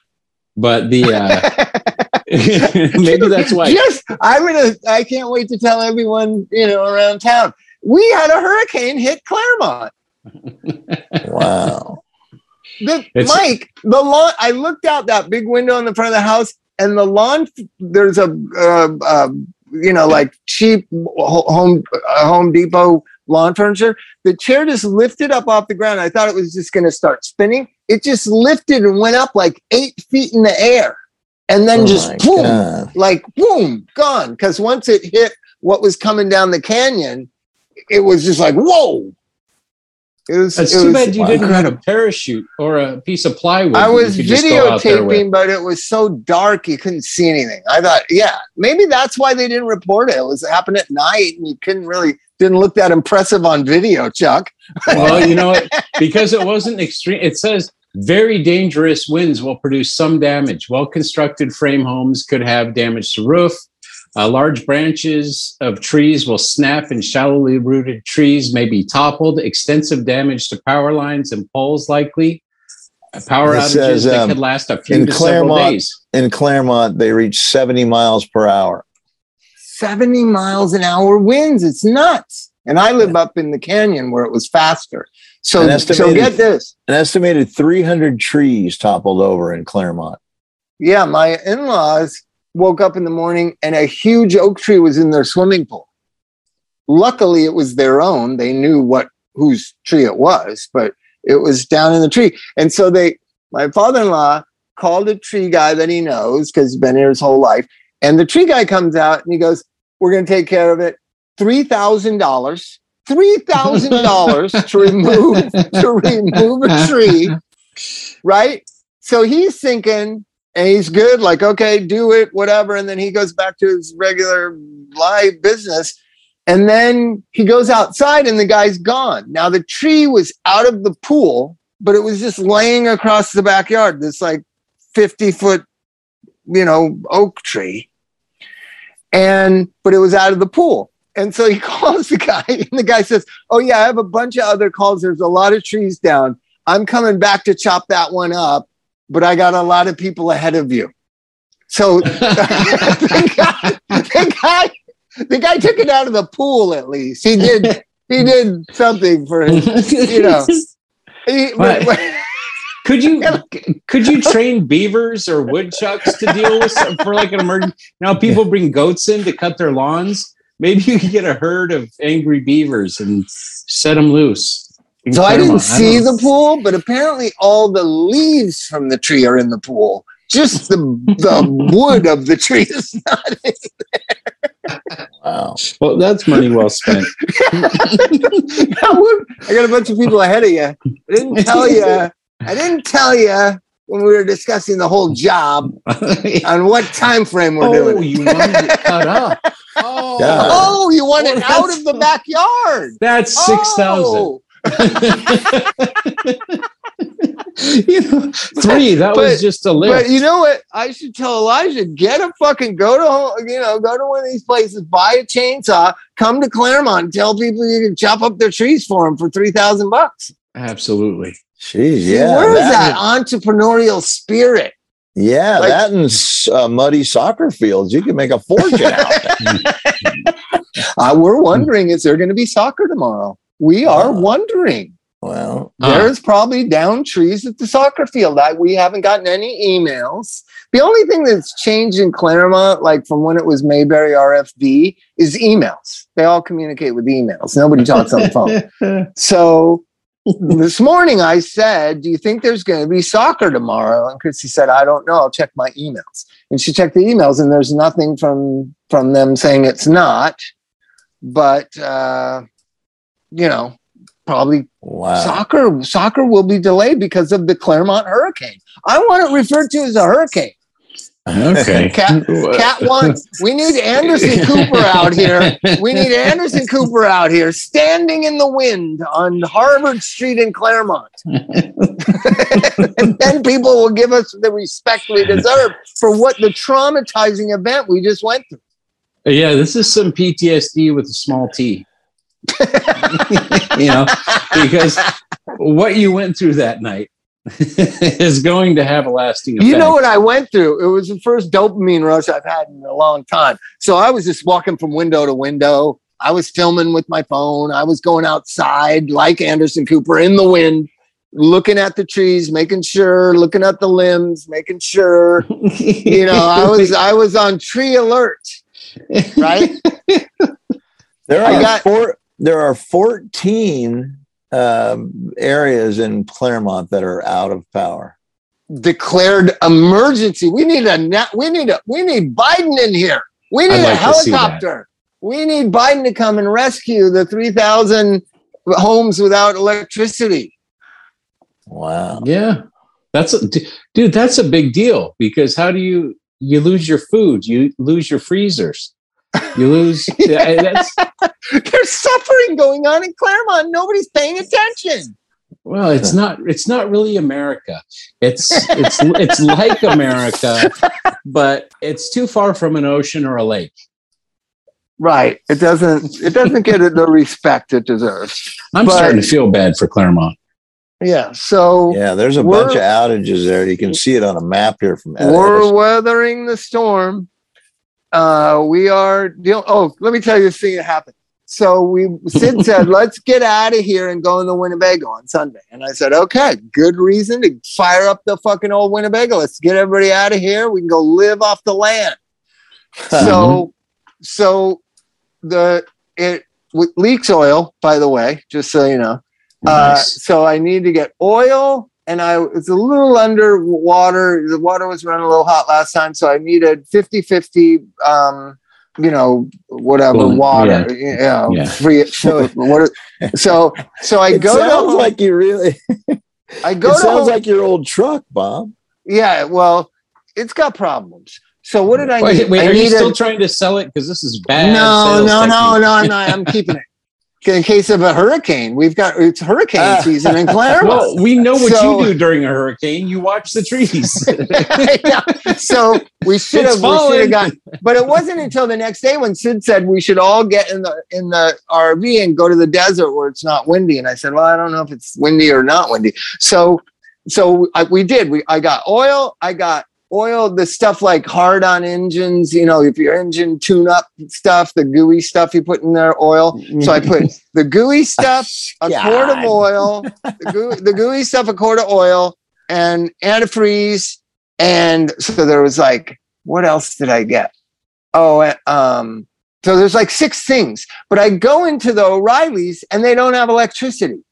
But the uh, Maybe that's why. Just, I'm gonna. I can't wait to tell everyone, you know, around town. We had a hurricane hit Claremont. Wow. The, It's- Mike, the lawn. I looked out that big window in the front of the house, and the lawn. There's a, uh, uh, you know, like cheap home uh, Home Depot lawn furniture. The chair just lifted up off the ground. I thought it was just going to start spinning. It just lifted and went up like eight feet in the air, and then Oh just boom, God. like boom, gone. Because once it hit what was coming down the canyon, it was just like whoa. It was. It's it too was bad you didn't have a parachute or a piece of plywood. I was you could just go out there with. videotaping, but it was so dark you couldn't see anything. I thought, yeah, maybe that's why they didn't report it. It was happened at night, and you couldn't really didn't look that impressive on video, Chuck. Well, you know what? Because it wasn't extreme. It says very dangerous winds will produce some damage. Well constructed frame homes could have damage to roof. Uh, large branches of trees will snap, and shallowly rooted trees may be toppled. Extensive damage to power lines and poles likely. Uh, Power It outages says, that um, could last a few in to several Claremont- days. In Claremont, they reach 70 miles per hour. 70 miles an hour winds. It's nuts. And I live up in the canyon where it was faster. So, so get this. An estimated 300 trees toppled over in Claremont. Yeah, my in laws woke up in the morning and a huge oak tree was in their swimming pool. Luckily, it was their own. They knew what whose tree it was, but it was down in the tree. And so they, my father in law called a tree guy that he knows because he's been here his whole life. And the tree guy comes out and he goes, We're going to take care of it. $3,000. $3,000 to remove to remove a tree, right? So he's thinking, and he's good, like, okay, do it, whatever. And then he goes back to his regular live business. And then he goes outside and the guy's gone. Now the tree was out of the pool, but it was just laying across the backyard, this like 50 foot, you know, oak tree. And, but it was out of the pool. And so he calls the guy, and the guy says, Oh, yeah, I have a bunch of other calls. There's a lot of trees down. I'm coming back to chop that one up, but I got a lot of people ahead of you. So the, guy, the, guy, the guy took it out of the pool at least. He did he did something for his, you know. He, but, but- Could you could you train beavers or woodchucks to deal with some, for like an emergency? Now people bring goats in to cut their lawns. Maybe you could get a herd of angry beavers and set them loose. In so I didn't see don't the pool, but apparently all the leaves from the tree are in the pool. Just the the wood of the tree is not. In. There. Wow. Well, that's money well spent. I got a bunch of people ahead of you. I didn't tell you. I didn't tell you when we were discussing the whole job on what time frame we're oh, doing. it. you wanted it cut up. Oh, God. Oh, you want it out of the backyard. that's six thousand. Oh. you know, three. That was just a lift. But you know what? I should tell Elijah, get a fucking go to you know, go to one of these places, buy a chainsaw, come to Claremont, tell people you can chop up their trees for them for three thousand bucks. Absolutely. Jeez, yeah. where is that- that entrepreneurial spirit? Yeah, Like- that and uh, muddy soccer fields. You can make a fortune out. of Uh, we're wondering, is there going to be soccer tomorrow? We are Uh, wondering. Well, Huh. There's probably down trees at the soccer field. I, we haven't gotten any emails. The only thing that's changed in Claremont, like from when it was Mayberry RFD, is emails. They all communicate with emails. Nobody talks on the phone. So this morning I said, Do you think there's going to be soccer tomorrow? And Chrissy said, I don't know. I'll check my emails. And she checked the emails, and there's nothing from from them saying it's not. But uh, you know, probably wow. soccer soccer will be delayed because of the Claremont hurricane. I want it referred to as a hurricane. Okay. Cat, Cat one. We need Anderson Cooper out here. We need Anderson Cooper out here, standing in the wind on Harvard Street in Claremont. and then people will give us the respect we deserve for what the traumatizing event we just went through. Yeah, this is some PTSD with a small T. you know, because what you went through that night is going to have a lasting effect. You know what I went through? It was the first dopamine rush I've had in a long time. So I was just walking from window to window. I was filming with my phone. I was going outside like Anderson Cooper in the wind, looking at the trees, making sure, looking at the limbs, making sure. You know, I was I was on tree alert, right? There I are got- four. There are fourteen um, areas in Claremont that are out of power. Declared emergency. We need a na- we need a we need Biden in here. We need I'd a like to see that. helicopter. We need Biden to come and rescue the 3,000 homes without electricity. Wow. Yeah, that's a, d- dude. That's a big deal because how do you you lose your food? You lose your freezers. You lose. yeah, that's There's suffering going on in Claremont. Nobody's paying attention. well. It's not. It's not really America. It's it's it's like America, but it's too far from an ocean or a lake. Right. It doesn't it doesn't get the respect it deserves. I'm But- starting to feel bad for Claremont. Yeah. So Yeah, there's a bunch of outages there. You can see it on a map here from we're weathering the storm. Uh, we are deal. Oh, let me tell you this thing that happened. So we Sid said, "Let's get out of here and go in the Winnebago on Sunday." And I said, "Okay, good reason to fire up the fucking old Winnebago. Let's get everybody out of here. We can go live off the land." so, so the it leaks oil. By the way, just so you know. Uh, so I need to get oil, and I it's a little under water. The water was running a little hot last time, so I needed 50-50, um, you know, whatever Well, water, yeah, Yeah. free. So- what, so so I It go sounds to like you really. I go it to sounds Home- like your old truck, Bob. yeah. Well, it's got problems. So what did I need? Wait, wait I are you needed- still trying to sell it? Because this is bad. no, sales no, no, technique. no, I'm not. I'm keeping it. In case of a hurricane, we've got it's hurricane Ah. season in Claremont. Well, we know what So- you do during a hurricane. You watch the trees. Yeah. So we should have, we should have got, but it wasn't until the next day when Sid said we should all get in the in the RV and go to the desert where it's not windy. And I said, well, I don't know if it's windy or not windy. So, so I, we did. We I got oil. I got oil. The stuff like hard on engines. You know, if your engine tune up stuff, the gooey stuff you put in there, oil. So I put the gooey stuff, a quart of oil, the, goo- the gooey stuff, a quart of oil, and antifreeze. And so there was like, what else did I get? Oh, uh, um, so there's like six things. But I go into the O'Reilly's and they don't have electricity.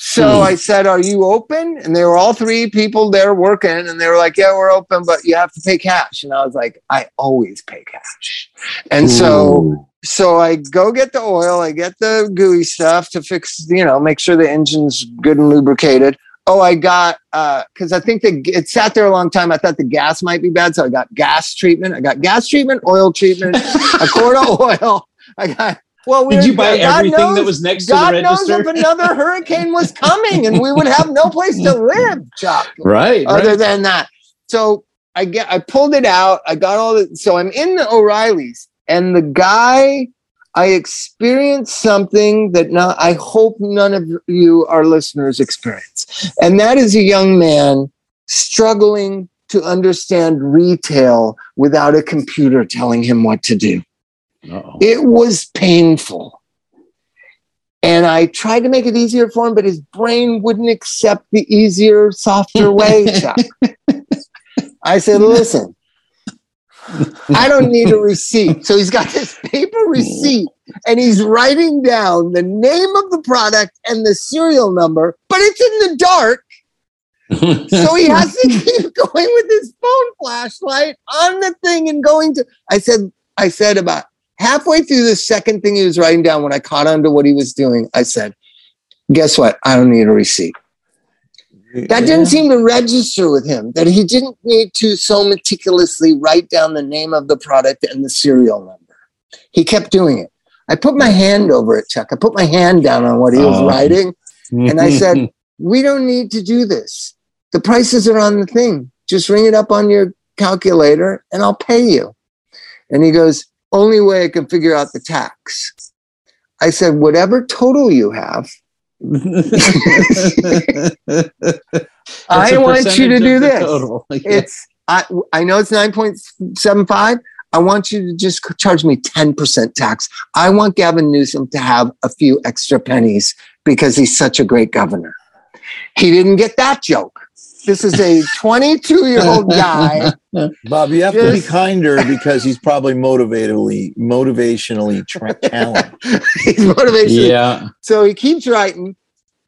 So Hmm. I said, Are you open? And they were all three people there working, and they were like, Yeah, we're open, but you have to pay cash. And I was like, I always pay cash. And so Ooh. so I go get the oil, I get the gooey stuff to fix, you know, make sure the engine's good and lubricated. Oh, I got uh because I think the it sat there a long time. I thought the gas might be bad, so I got gas treatment. I got gas treatment, oil treatment, a quart of oil. I got well. Did you buy God everything that knows- was next God to the register? God knows if another hurricane was coming, and we would have no place to live, Chuck right. other right. than that. So I get I pulled it out. I got all the so I'm in the O'Reilly's and the guy I experienced something that not I hope none of you our listeners experience. And that is a young man struggling to understand retail without a computer telling him what to do. Uh-oh. It was painful. And I tried to make it easier for him, but his brain wouldn't accept the easier, softer way, Chuck. I said, listen, I don't need a receipt. So he's got this paper receipt and he's writing down the name of the product and the serial number, but it's in the dark. So he has to keep going with his phone flashlight on the thing and going to. I said, I said about halfway through the second thing he was writing down when I caught on to what he was doing, I said, guess what? I don't need a receipt. That didn't seem to register with him that he didn't need to so meticulously write down the name of the product and the serial number. He kept doing it. I put my hand over it, Chuck. I put my hand down on what he was Oh. writing. And I said, We don't need to do this. The prices are on the thing. Just ring it up on your calculator and I'll pay you. And he goes, Only way I can figure out the tax. I said, Whatever total you have, I want you to do this. total. Yeah. It's I I know it's 9.75. I want you to just charge me 10% tax. I want Gavin Newsom to have a few extra pennies because he's such a great governor. He didn't get that joke. This is a 22 year old guy. Bob, you have to be kinder because he's probably motivationally, motivationally tra- talented. He's motivational. yeah. So he keeps writing.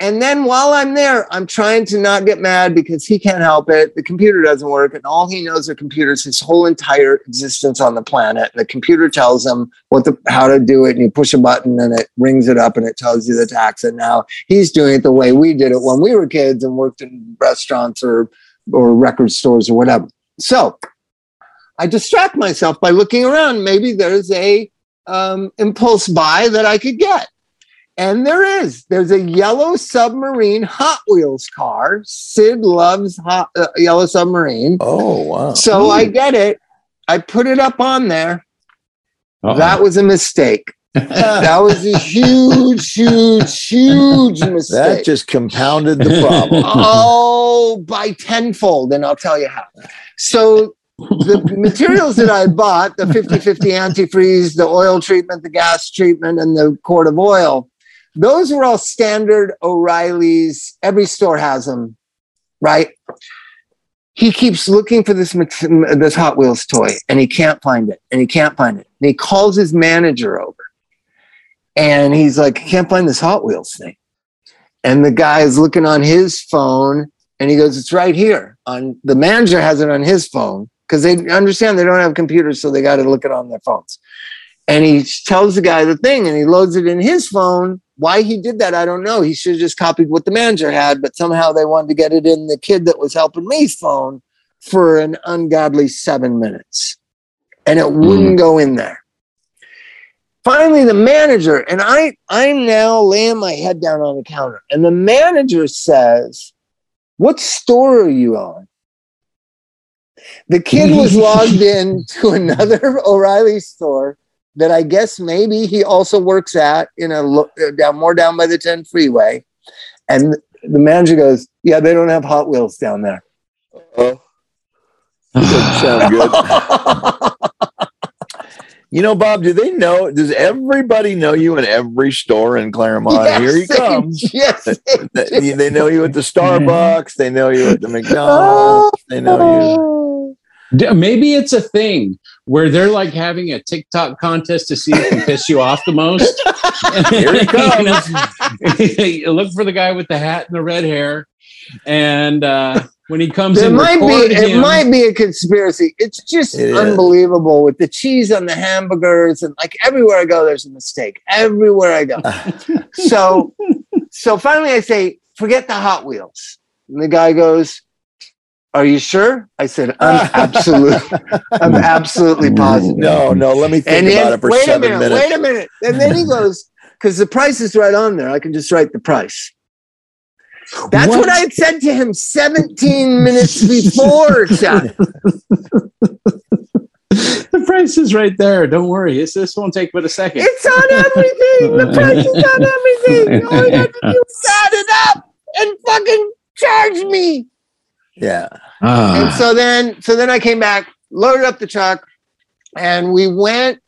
And then while I'm there, I'm trying to not get mad because he can't help it. The computer doesn't work, and all he knows are computers his whole entire existence on the planet. And The computer tells him what the how to do it, and you push a button and it rings it up and it tells you the tax. And now he's doing it the way we did it when we were kids and worked in restaurants or or record stores or whatever. So I distract myself by looking around. Maybe there's a um, impulse buy that I could get. And there is. There's a yellow submarine Hot Wheels car. Sid loves hot, uh, yellow submarine. Oh, wow. So I get it. I put it up on there. Uh-oh. That was a mistake. That was a huge, huge, huge mistake. That just compounded the problem. oh, by tenfold. And I'll tell you how. So the materials that I bought, the 50-50 antifreeze, the oil treatment, the gas treatment, and the quart of oil, those were all standard O'Reilly's. Every store has them, right? He keeps looking for this this Hot Wheels toy, and he can't find it, and he can't find it. And he calls his manager over, and he's like, "I can't find this Hot Wheels thing." And the guy is looking on his phone, and he goes, "It's right here." On the manager has it on his phone because they understand they don't have computers, so they got to look it on their phones. And he tells the guy the thing, and he loads it in his phone. Why he did that, I don't know. He should have just copied what the manager had, but somehow they wanted to get it in the kid that was helping me's phone for an ungodly seven minutes, and it hmm. wouldn't go in there. Finally, the manager and I, I'm now laying my head down on the counter, and the manager says, "What store are you on?" The kid was logged in to another O'Reilly store that I guess maybe he also works at in a lo- uh, down more down by the 10 freeway. And the manager goes, "Yeah, they don't have Hot Wheels down there." Oh, doesn't sound good. You know, Bob, do they know? Does everybody know you in every store in Claremont? Yes, Here he they- comes. Yes, they. They, they know you at the Starbucks. They know you at the McDonald's. They know D- Maybe it's a thing where they're like having a TikTok contest to see who can piss you off the most. Here he comes. you look for the guy with the hat and the red hair, and uh, when he comes There in, might be record it him. might be a conspiracy. It's just It is. unbelievable with the cheese on the hamburgers and like everywhere I go, there's a mistake. Everywhere I go. so so finally I say, forget the Hot Wheels. And the guy goes, Are you sure? I said, I'm absolutely I'm absolutely positive. No, no. Let me think And about then, it for wait a minute, minutes. wait a minute. And then he goes, because the price is right on there. I can just write the price. That's what, What? I had said to him 17 minutes before, Chuck. the price is right there. Don't worry. It's, this won't take but a second. It's on everything. The price is on everything. All you have to do is add it up and fucking charge me. Yeah. Ah. And so then, so then I came back, loaded up the truck, and we went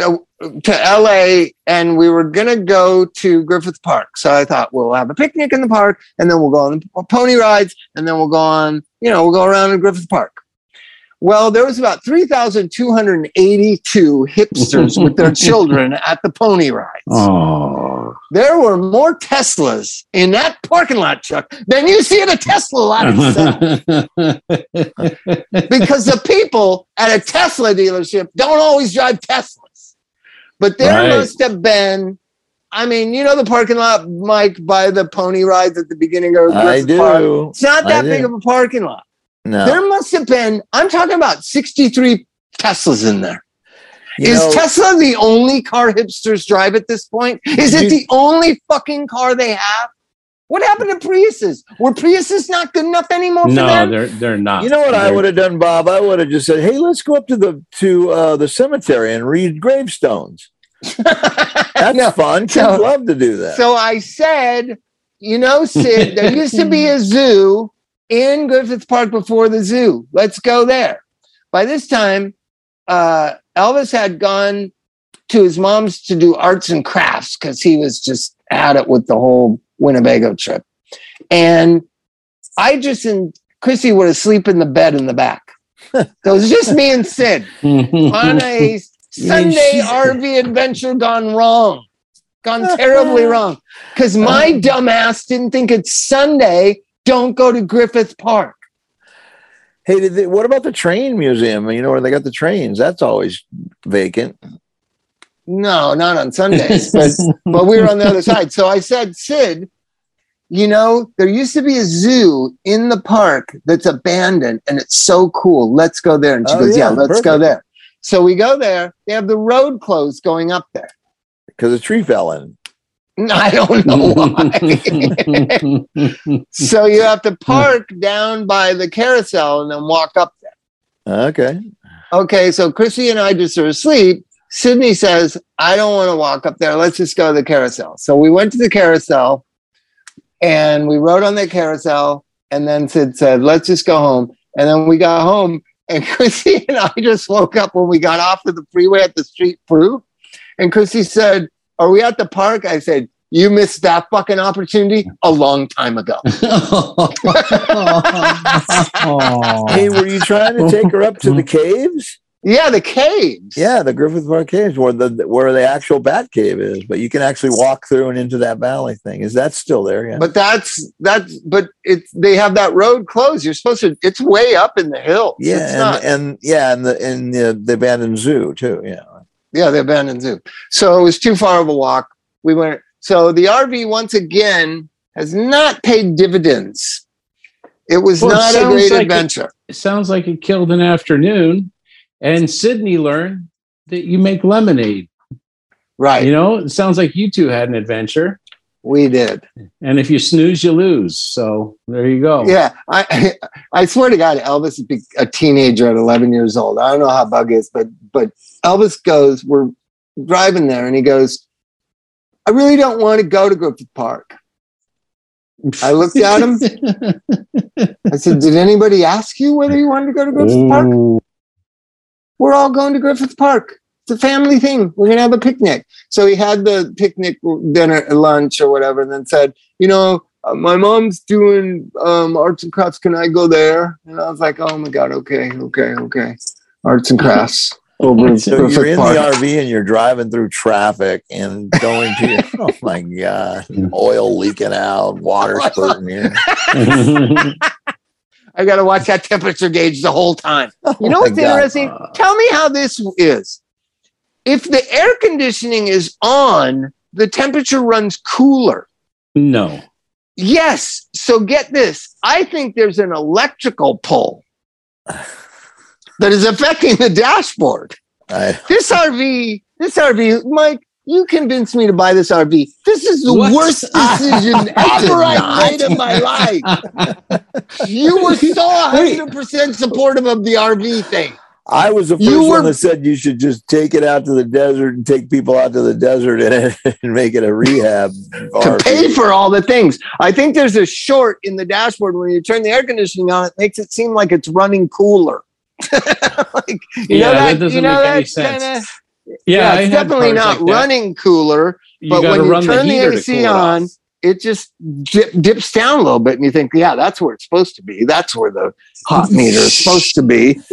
uh, to LA and we were going to go to Griffith Park. So I thought we'll have a picnic in the park and then we'll go on the pony rides and then we'll go on, you know, we'll go around in Griffith Park. Well, there was about 3,282 hipsters with their children at the pony rides. oh. There were more Teslas in that parking lot, Chuck, than you see in a Tesla lot itself because the people at a Tesla dealership don't always drive Teslas. But there Right. must have been, I mean, you know, the parking lot, Mike, by the pony rides at the beginning of I Griffith Park? do. It's not that do. big of a parking lot. No. There must have been, I'm talking about 63 Teslas in there. You Is know, Tesla the only car hipsters drive at this point? Is it You- the only fucking car they have? What happened to Priuses? Were Priuses not good enough anymore for no, them? they're they're not. You know what I They're- would have done, Bob? I would have just said, "Hey, let's go up to the to uh, the cemetery and read gravestones." That's No. fun. Kids So- love to do that. So I said, you know, Sid, there used to be a zoo in Griffith Park before the zoo. Let's go there. By this time, uh, Elvis had gone to his mom's to do arts and crafts because he was just at it with the whole Winnebago trip. And I just and Chrissy would have sleep in the bed in the back. so it was just me and Sid on a Sunday RV adventure gone wrong, gone terribly wrong. Because my dumbass didn't think it's Sunday. Don't go to Griffith Park. Hey, did they, what about the train museum? You know where they got the trains? That's always vacant. No, not on Sundays, but but we were on the other side. So I said, Sid, you know, there used to be a zoo in the park that's abandoned and it's so cool. Let's go there. And she Oh, goes, Yeah, yeah, let's go there. So we go there. They have the road closed going up there. Because a tree fell in. I don't know why. so you have to park down by the carousel and then walk up there. Okay. Okay, so Chrissy and I just are asleep. Sydney says, I don't want to walk up there. Let's just go to the carousel. So we went to the carousel and we rode on the carousel. And then Sid said, Let's just go home. And then we got home. And Chrissy and I just woke up when we got off of the freeway at the street fruit. And Chrissy said, Are we at the park? I said, You missed that fucking opportunity a long time ago. Hey, were you trying to take her up to the caves? yeah, the caves. Yeah, the Griffith Park caves, where the where the actual bat cave is. But you can actually walk through and into that valley thing. Is that still there? Yeah. But that's that's but it's they have that road closed. You're supposed to. It's way up in the hills. it's yeah, not. and, and yeah, and the and the, the abandoned zoo too. Yeah. Yeah, the abandoned zoo. So it was too far of a walk. We went. So the RV once again has not paid dividends. It was Well, it not a great like it- adventure. it sounds like it killed an afternoon. And Sydney learned that you make lemonade. right. You know, it sounds like you two had an adventure. We did. And if you snooze, you lose. So there you go. Yeah, I I swear to God, Elvis is be- a teenager at 11 years old. I don't know how Bug is, but but Elvis goes. We're driving there, and he goes. I really don't want to go to Griffith Park. I looked at him. I said, "Did anybody ask you whether you wanted to go to Griffith Park? We're all going to Griffith Park. It's a family thing. We're gonna have a picnic." So he had the picnic dinner, lunch, or whatever, and then said, "You know, uh, my mom's doing um, arts and crafts. Can I go there?" And I was like, "Oh my god, okay, okay, okay, arts and crafts." Over in So you're in Park. the RV and you're driving through traffic and going to oh my God, oil leaking out, water spurting in. I got to watch that temperature gauge the whole time. You know Oh what's God. interesting? Tell me how this is. If the air conditioning is on, the temperature runs cooler. no. Yes. So get this. I think there's an electrical pull that is affecting the dashboard. I, This RV, this RV, Mike, you convinced me to buy this RV. This is the What? worst decision ever I've made in my life. You were so 100% supportive of the RV thing. I was the first You one were- that said you should just take it out to the desert and take people out to the desert and, and make it a rehab. to RV. pay for all the things. I think there's a short in the dashboard when you turn the air conditioning on. It makes it seem like it's running cooler. like, you Yeah, know that that, doesn't you know make any sense. kinda- Yeah, I it's definitely not like running cooler. You but when you turn the heater to AC on, off. On, it just dip, dips down a little bit, and you think, yeah, that's where it's supposed to be. That's where the hot meter is supposed to be.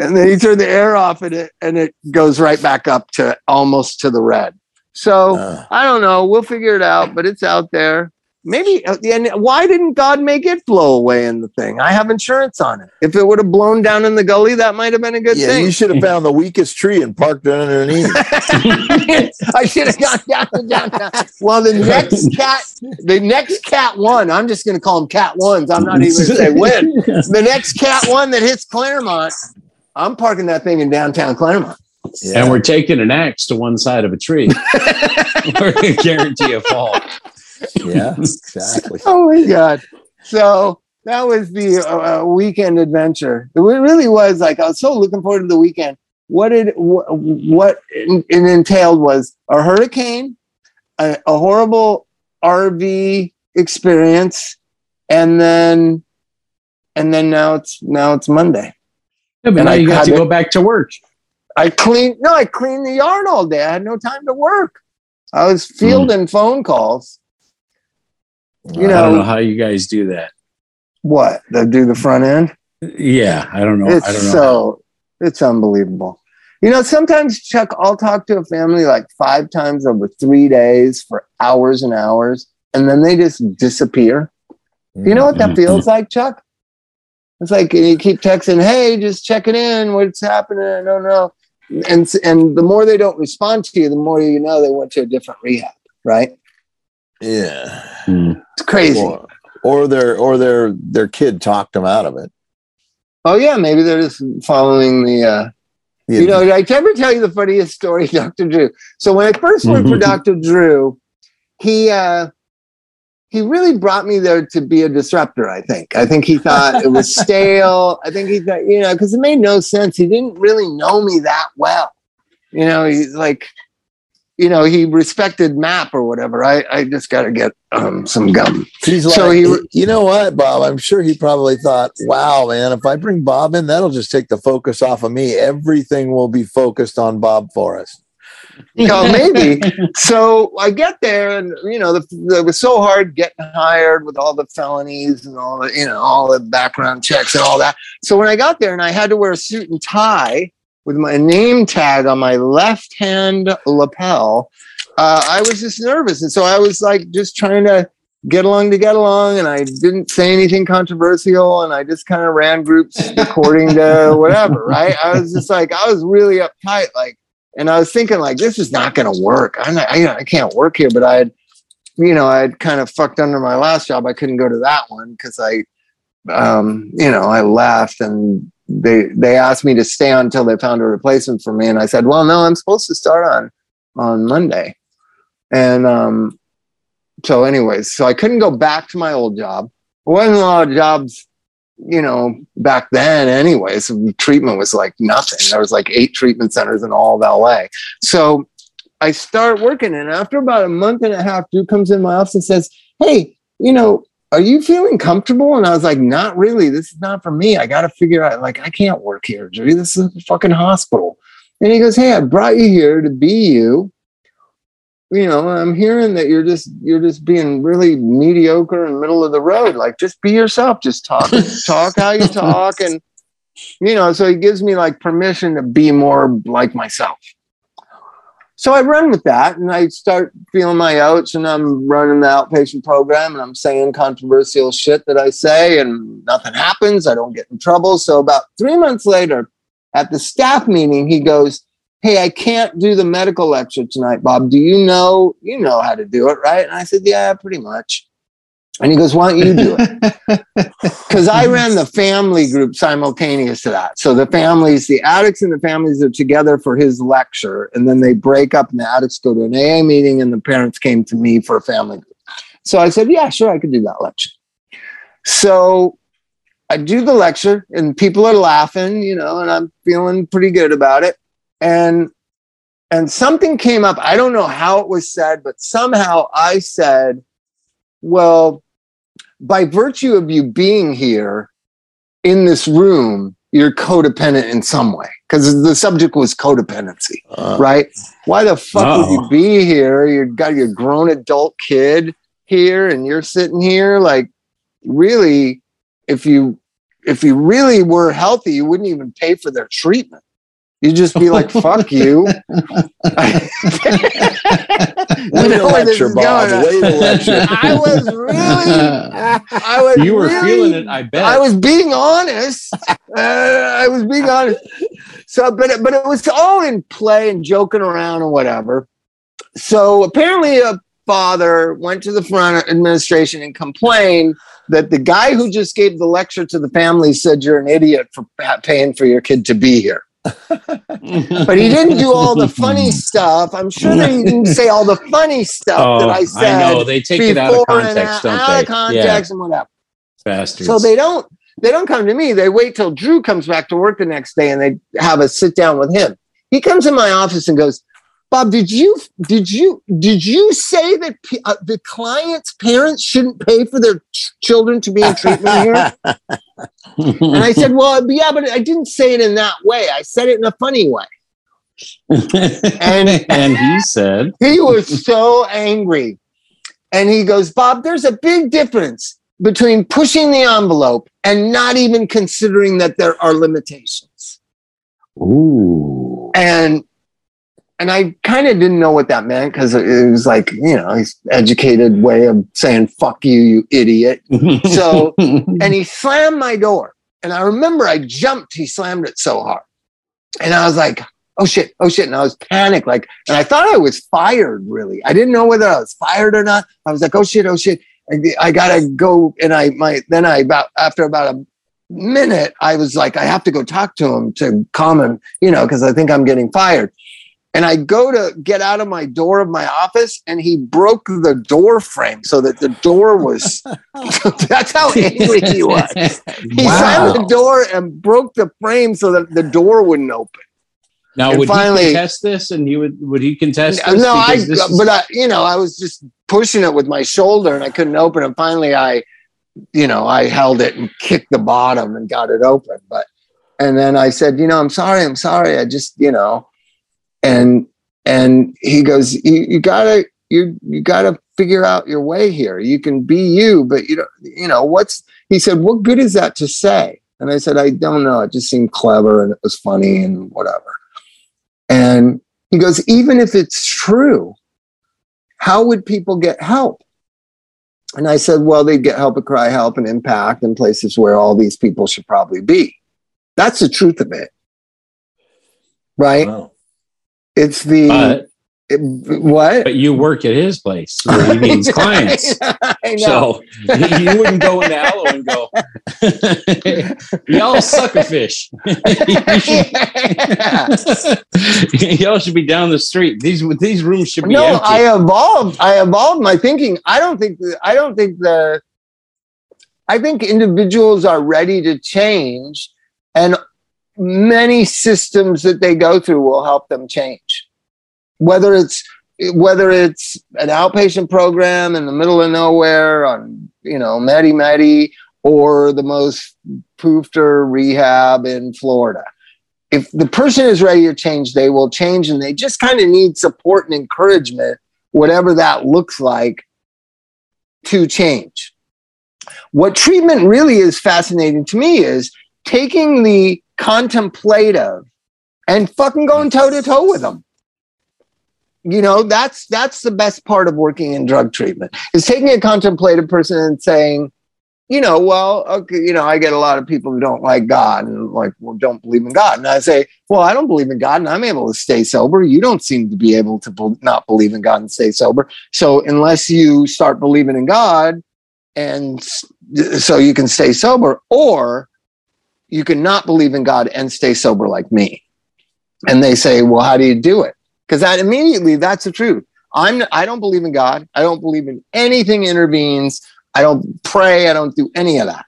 and then you turn the air off, and it and it goes right back up to almost to the red. So Uh, I don't know. We'll figure it out, but it's out there. Maybe. uh, And why didn't God make it blow away in the thing? I have insurance on it. If it would have blown down in the gully, that might have been a good yeah, thing. you should have found the weakest tree and parked it underneath. I should have gone down to downtown. Well, the next cat, the next cat one. I'm just going to call them cat ones. I'm not even going to say when. The next cat one that hits Claremont, I'm parking that thing in downtown Claremont. Yeah. And we're taking an axe to one side of a tree. we're going to guarantee a fall. Yeah, exactly. Oh my god! So that was the uh, uh, weekend adventure. It really was like I was so looking forward to the weekend. What did wh- what it it entailed was a hurricane, a, a horrible RV experience, and then and then now it's now it's Monday. Yeah, but And now I you got to had go back to work. I cleaned no, I cleaned the yard all day. I had no time to work. I was fielding phone calls. You I don't know- know how you guys do that. What? They do the front end? Yeah, I don't know. it's I don't know. so it's unbelievable. You know, sometimes Chuck, I'll talk to a family like five times over three days for hours and hours, and then they just disappear. You know what that Mhm. feels like, Chuck? It's like you keep texting, "Hey, just checking in. What's happening? I don't know." And and the more they don't respond to you, the more you know they went to a different rehab. Right? Yeah. Hmm. It's crazy. Or, or their or their their kid talked them out of it. Oh yeah, maybe they're just following the. uh You know, did I ever tell you the funniest story, Dr. Drew? So when I first worked for Dr. Drew, he uh he really brought me there to be a disruptor, I think. I think he thought it was stale. I think he thought, you know, because it made no sense. He didn't really know me that well. You know, he's like, you know, he respected MAP or whatever. I, I just got to get um, some gum. He's like, So he- you know what, Bob? I'm sure he probably thought, wow, man, if I bring Bob in, that'll just take the focus off of me. Everything will be focused on Bob Forrest. Oh, maybe. so I get there, and you know, the, it was so hard getting hired with all the felonies and all the, you know, all the background checks and all that. So when I got there, and I had to wear a suit and tie with my name tag on my left hand lapel, uh, I was just nervous, and so I was like just trying to get along to get along, and I didn't say anything controversial, and I just kind of ran groups according to whatever. Right? I was just like, I was really uptight, like and I was thinking like this is not going to work. I'm not, I, I can't work here, but I had, you know, I had kind of fucked under my last job. I couldn't go to that one because I, um, you know, I left and they they asked me to stay on until they found a replacement for me, and I said, well, no, I'm supposed to start on on Monday, and um, so anyways, so I couldn't go back to my old job. There wasn't a lot of jobs you know, back then Anyways, treatment was like nothing. There was like eight treatment centers in all of LA. So I start working and after about a month and a half, Drew comes in my office and says, Hey, you know, are you feeling comfortable? And I was like, not really. This is not for me. I got to figure out, like, I can't work here, Drew. This is a fucking hospital. And he goes, Hey, I brought you here to be you you know i'm hearing that you're just you're just being really mediocre and middle of the road like just be yourself just talk talk how you talk and you know so he gives me like permission to be more like myself so i run with that and i start feeling my oats and i'm running the outpatient program and i'm saying controversial shit that i say and nothing happens i don't get in trouble so about three months later at the staff meeting he goes hey, I can't do the medical lecture tonight, Bob. Do you know, you know how to do it, right? And I said, yeah, pretty much. And he goes, why don't you do it? Because I ran the family group simultaneous to that. So the families, the addicts and the families are together for his lecture, and then they break up and the addicts go to an AA meeting and the parents came to me for a family group. So I said, yeah, sure, I could do that lecture. So I do the lecture and people are laughing, you know, and I'm feeling pretty good about it and and something came up i don't know how it was said but somehow i said well by virtue of you being here in this room you're codependent in some way because the subject was codependency Uh, right why the fuck would Oh. you be here you've got your grown adult kid here and you're sitting here like really if you if you really were healthy you wouldn't even pay for their treatment You'd just be like, fuck you. Way to where this lecture, is Bob. going. Way to lecture. I was really, I was you were really- feeling it, I bet. I was being honest. Uh, I was being honest. So, but it- but it was all in play and joking around and whatever. So apparently, a father went to the front administration and complained that the guy who just gave the lecture to the family said you're an idiot for paying for your kid to be here. But he didn't do all the funny stuff. I'm sure that he didn't say all the funny stuff oh, that I said. I know. They take it out of before and context, out, out of context and whatever. Yeah, bastards. So they don't they don't come to me. They wait till Drew comes back to work the next day and they have a sit down with him. He comes in my office and goes, Bob, did you did you did you say that p- uh, the client's parents shouldn't pay for their ch- children to be in treatment here? and I said, well, yeah, but I didn't say it in that way. I said it in a funny way. and and he said, He was so angry. And he goes, Bob, there's a big difference between pushing the envelope and not even considering that there are limitations. "Ooh." And and I kind of didn't know what that meant because it was like, you know, his educated way of saying fuck you, you idiot. So and he slammed my door. And I remember I jumped, he slammed it so hard. And I was like, oh shit, oh shit. And I was panicked, like, and I thought I was fired really. I didn't know whether I was fired or not. I was like, oh shit, oh shit. I, I gotta go. And I might, then I about, after about a minute, I was like, I have to go talk to him to calm him, you know, because I think I'm getting fired. And I go to get out of my door of my office, and he broke the door frame so that the door was. that's how angry he was. He slammed the door and broke the frame so that the door wouldn't open. Now, And would finally- he contest this? And he would would he contest this? No, I, this is- but I, you know, I was just pushing it with my shoulder and I couldn't open it. Finally, I, you know, I held it and kicked the bottom and got it open. But, and then I said, you know, I'm sorry, I'm sorry. I just, you know, and, and he goes, you, you gotta, you, you gotta figure out your way here. You can be you, but you know, you know, what's, he said, what good is that to say? And I said, I don't know. It just seemed clever and it was funny and whatever. And he goes, even if it's true, how would people get help? And I said, well, they'd get help at CRI-Help and Impact and places where all these people should probably be. That's the truth of it. Right? Wow. It's the but, it- what? but you work at his place where he means clients. So you wouldn't go into Allo and go, y'all suck a fish. y'all should be down the street. These these rooms should be no, empty. I evolved. I evolved my thinking. I don't think. I don't think the. I think individuals are ready to change, and many systems that they go through will help them change. Whether it's whether it's an outpatient program in the middle of nowhere on you know Medi Medi or the most poofter rehab in Florida. If the person is ready to change, they will change, and they just kind of need support and encouragement, whatever that looks like, to change. What treatment really is fascinating to me is taking the contemplative and fucking going toe to toe with them. You know that's that's the best part of working in drug treatment is taking a contemplative person and saying you know well okay you know i get a lot of people who don't like god and like well don't believe in god. And i say well i don't believe in god and i'm able to stay sober. You don't seem to be able to be- not believe in god and stay sober. So unless you start believing in god and so you can stay sober or you cannot believe in god and stay sober like me. And they say well how do you do it? Because that immediately that's the truth. I'm i don't believe in god. I don't believe in anything intervenes. I don't pray. I don't do any of that.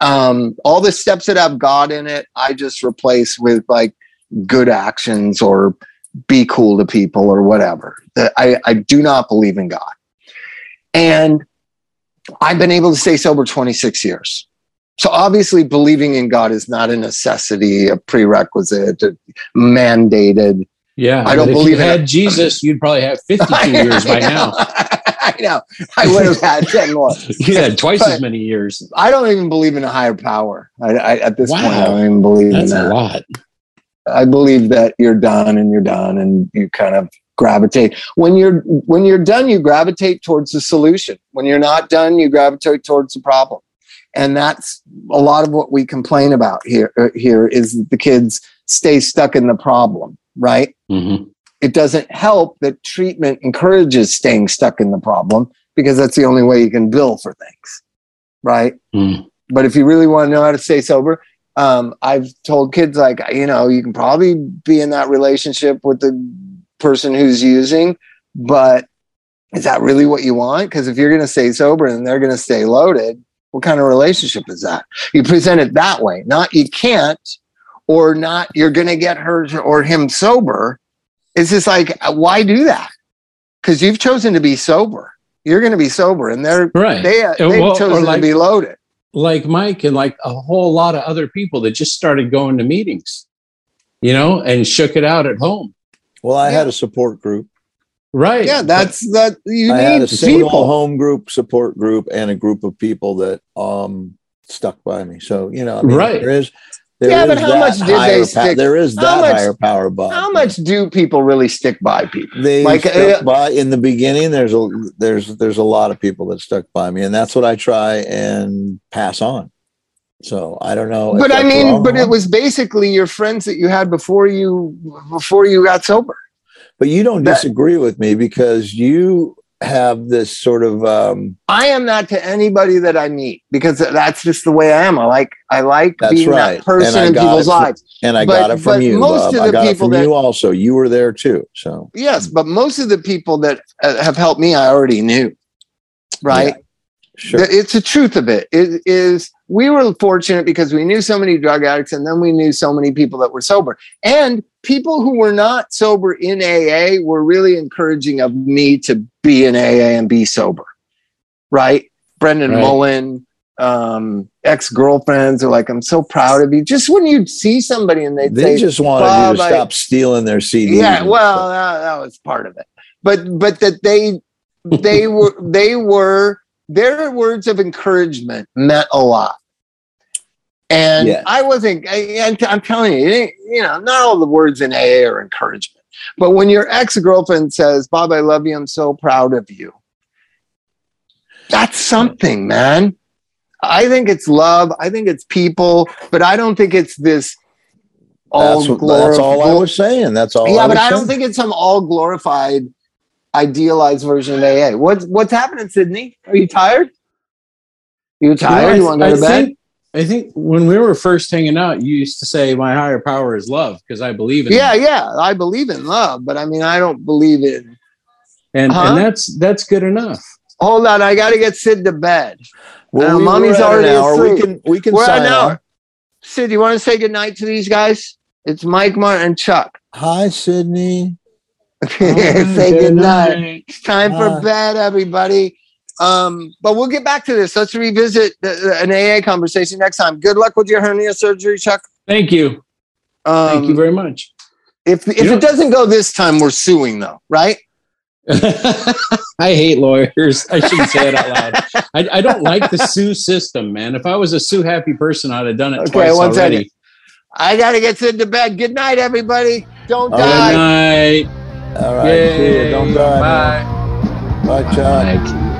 Um all the steps that have god in it i just replace with like good actions or be cool to people or whatever. I i do not believe in god. And i've been able to stay sober 26 years so obviously believing in god is not a necessity a prerequisite a mandated yeah, I don't but if believe you in had it. Jesus, you'd probably have 52 years by now. I know. I would have had 10 more. You had twice But- as many years. I don't even believe in a higher power. I, I, at this point, I don't even believe That's in a that. lot. I believe that you're done and you're done and you kind of gravitate. When you're when you're done, you gravitate towards the solution. When you're not done, you gravitate towards the problem. And that's a lot of what we complain about here uh, here is the kids stay stuck in the problem, right? Mhm. it doesn't help that treatment encourages staying stuck in the problem because that's the only way you can bill for things right Mm. but if you really want to know how to stay sober um, i've told kids like you know you can probably be in that relationship with the person who's using but is that really what you want because if you're going to stay sober and they're going to stay loaded what kind of relationship is that you present it that way not you can't or not you're going to get her or him sober it's just like, uh, why do that? Because you've chosen to be sober. You're going to be sober, and they're right. they uh, they've well, chosen like, to be loaded. like Mike and like a whole lot of other people that just started going to meetings, you know, and shook it out at home. Well, I Yeah. had a support group. Right. Yeah, that's that. You I had need a single people. home group, support group, and a group of people that um stuck by me. So you know, I mean, Right. There is. There Yeah, but is how that much did they higher stick- there is how that much- higher power above. How much do people really stick by people? they Like, stuck uh, by in the beginning? There's a there's there's a lot of people that stuck by me, and that's what I try and pass on. So I don't know. But I mean, but it was basically your friends that you had before you before you got sober. But you don't That- disagree with me because you have this sort of um, I am that to anybody that I meet because that's just the way I am. I like I like being right. that person in people's from- lives. and I But- got it from you. most Bob. of I the got it people from that- you also. You were there too. So Yes, but most of the people that uh, have helped me, I already knew. Right? sure. It's the truth of it. It is we were fortunate because we knew so many drug addicts and then we knew so many people that were sober. And people who were not sober in AA were really encouraging of me to be in AA and be sober. Right? Brendan Right. Mullen, um, ex-girlfriends are like, I'm so proud of you. Just when you'd see somebody and they'd They say, just wanted Bob, you to I- stop stealing their CDs. yeah well that, that was part of it but but that they they were they were their words of encouragement meant a lot and Yeah. i wasn't I, I'm, I'm telling you it you know not all the words in aa are encouragement but when your ex-girlfriend says bob i love you i'm so proud of you that's something man i think it's love i think it's people but i don't think it's this all that's, glor- that's all I was saying. That's all. yeah, I but was I don't saying. think it's some all glorified, idealized version of AA. What's what's happening, Sydney? Are you tired? You tired? You, want to go to bed? Think, I think when we were first hanging out, you used to say, "My higher power is love," because I believe in Yeah, it. yeah. I believe in love, but I mean, I don't believe in. and Huh? and that's that's good enough. Hold on, I got to get Sid to bed. Well, Uh, we mommy's already an hour. We can we can We're sign an hour. off. Sid, you want to say goodnight to these guys? It's Mike, Martin, and Chuck. Hi, Sydney. say Good goodnight. night. It's time for bed, everybody. Um, but we'll get back to this. Let's revisit the, the- an AA conversation next time. Good luck with your hernia surgery, Chuck. Thank you. Um, Thank you very much. If if You it doesn't go this time, we're suing though, right? I hate lawyers. I shouldn't say it out loud. I, I don't like the sue system, man. If I was a sue happy person, I'd have done it Okay, twice one already. second. I gotta get Sid to bed. Good night, everybody. Don't All Good night. All right. See you. Don't die. Bye. now. Bye, Chuck. Bye.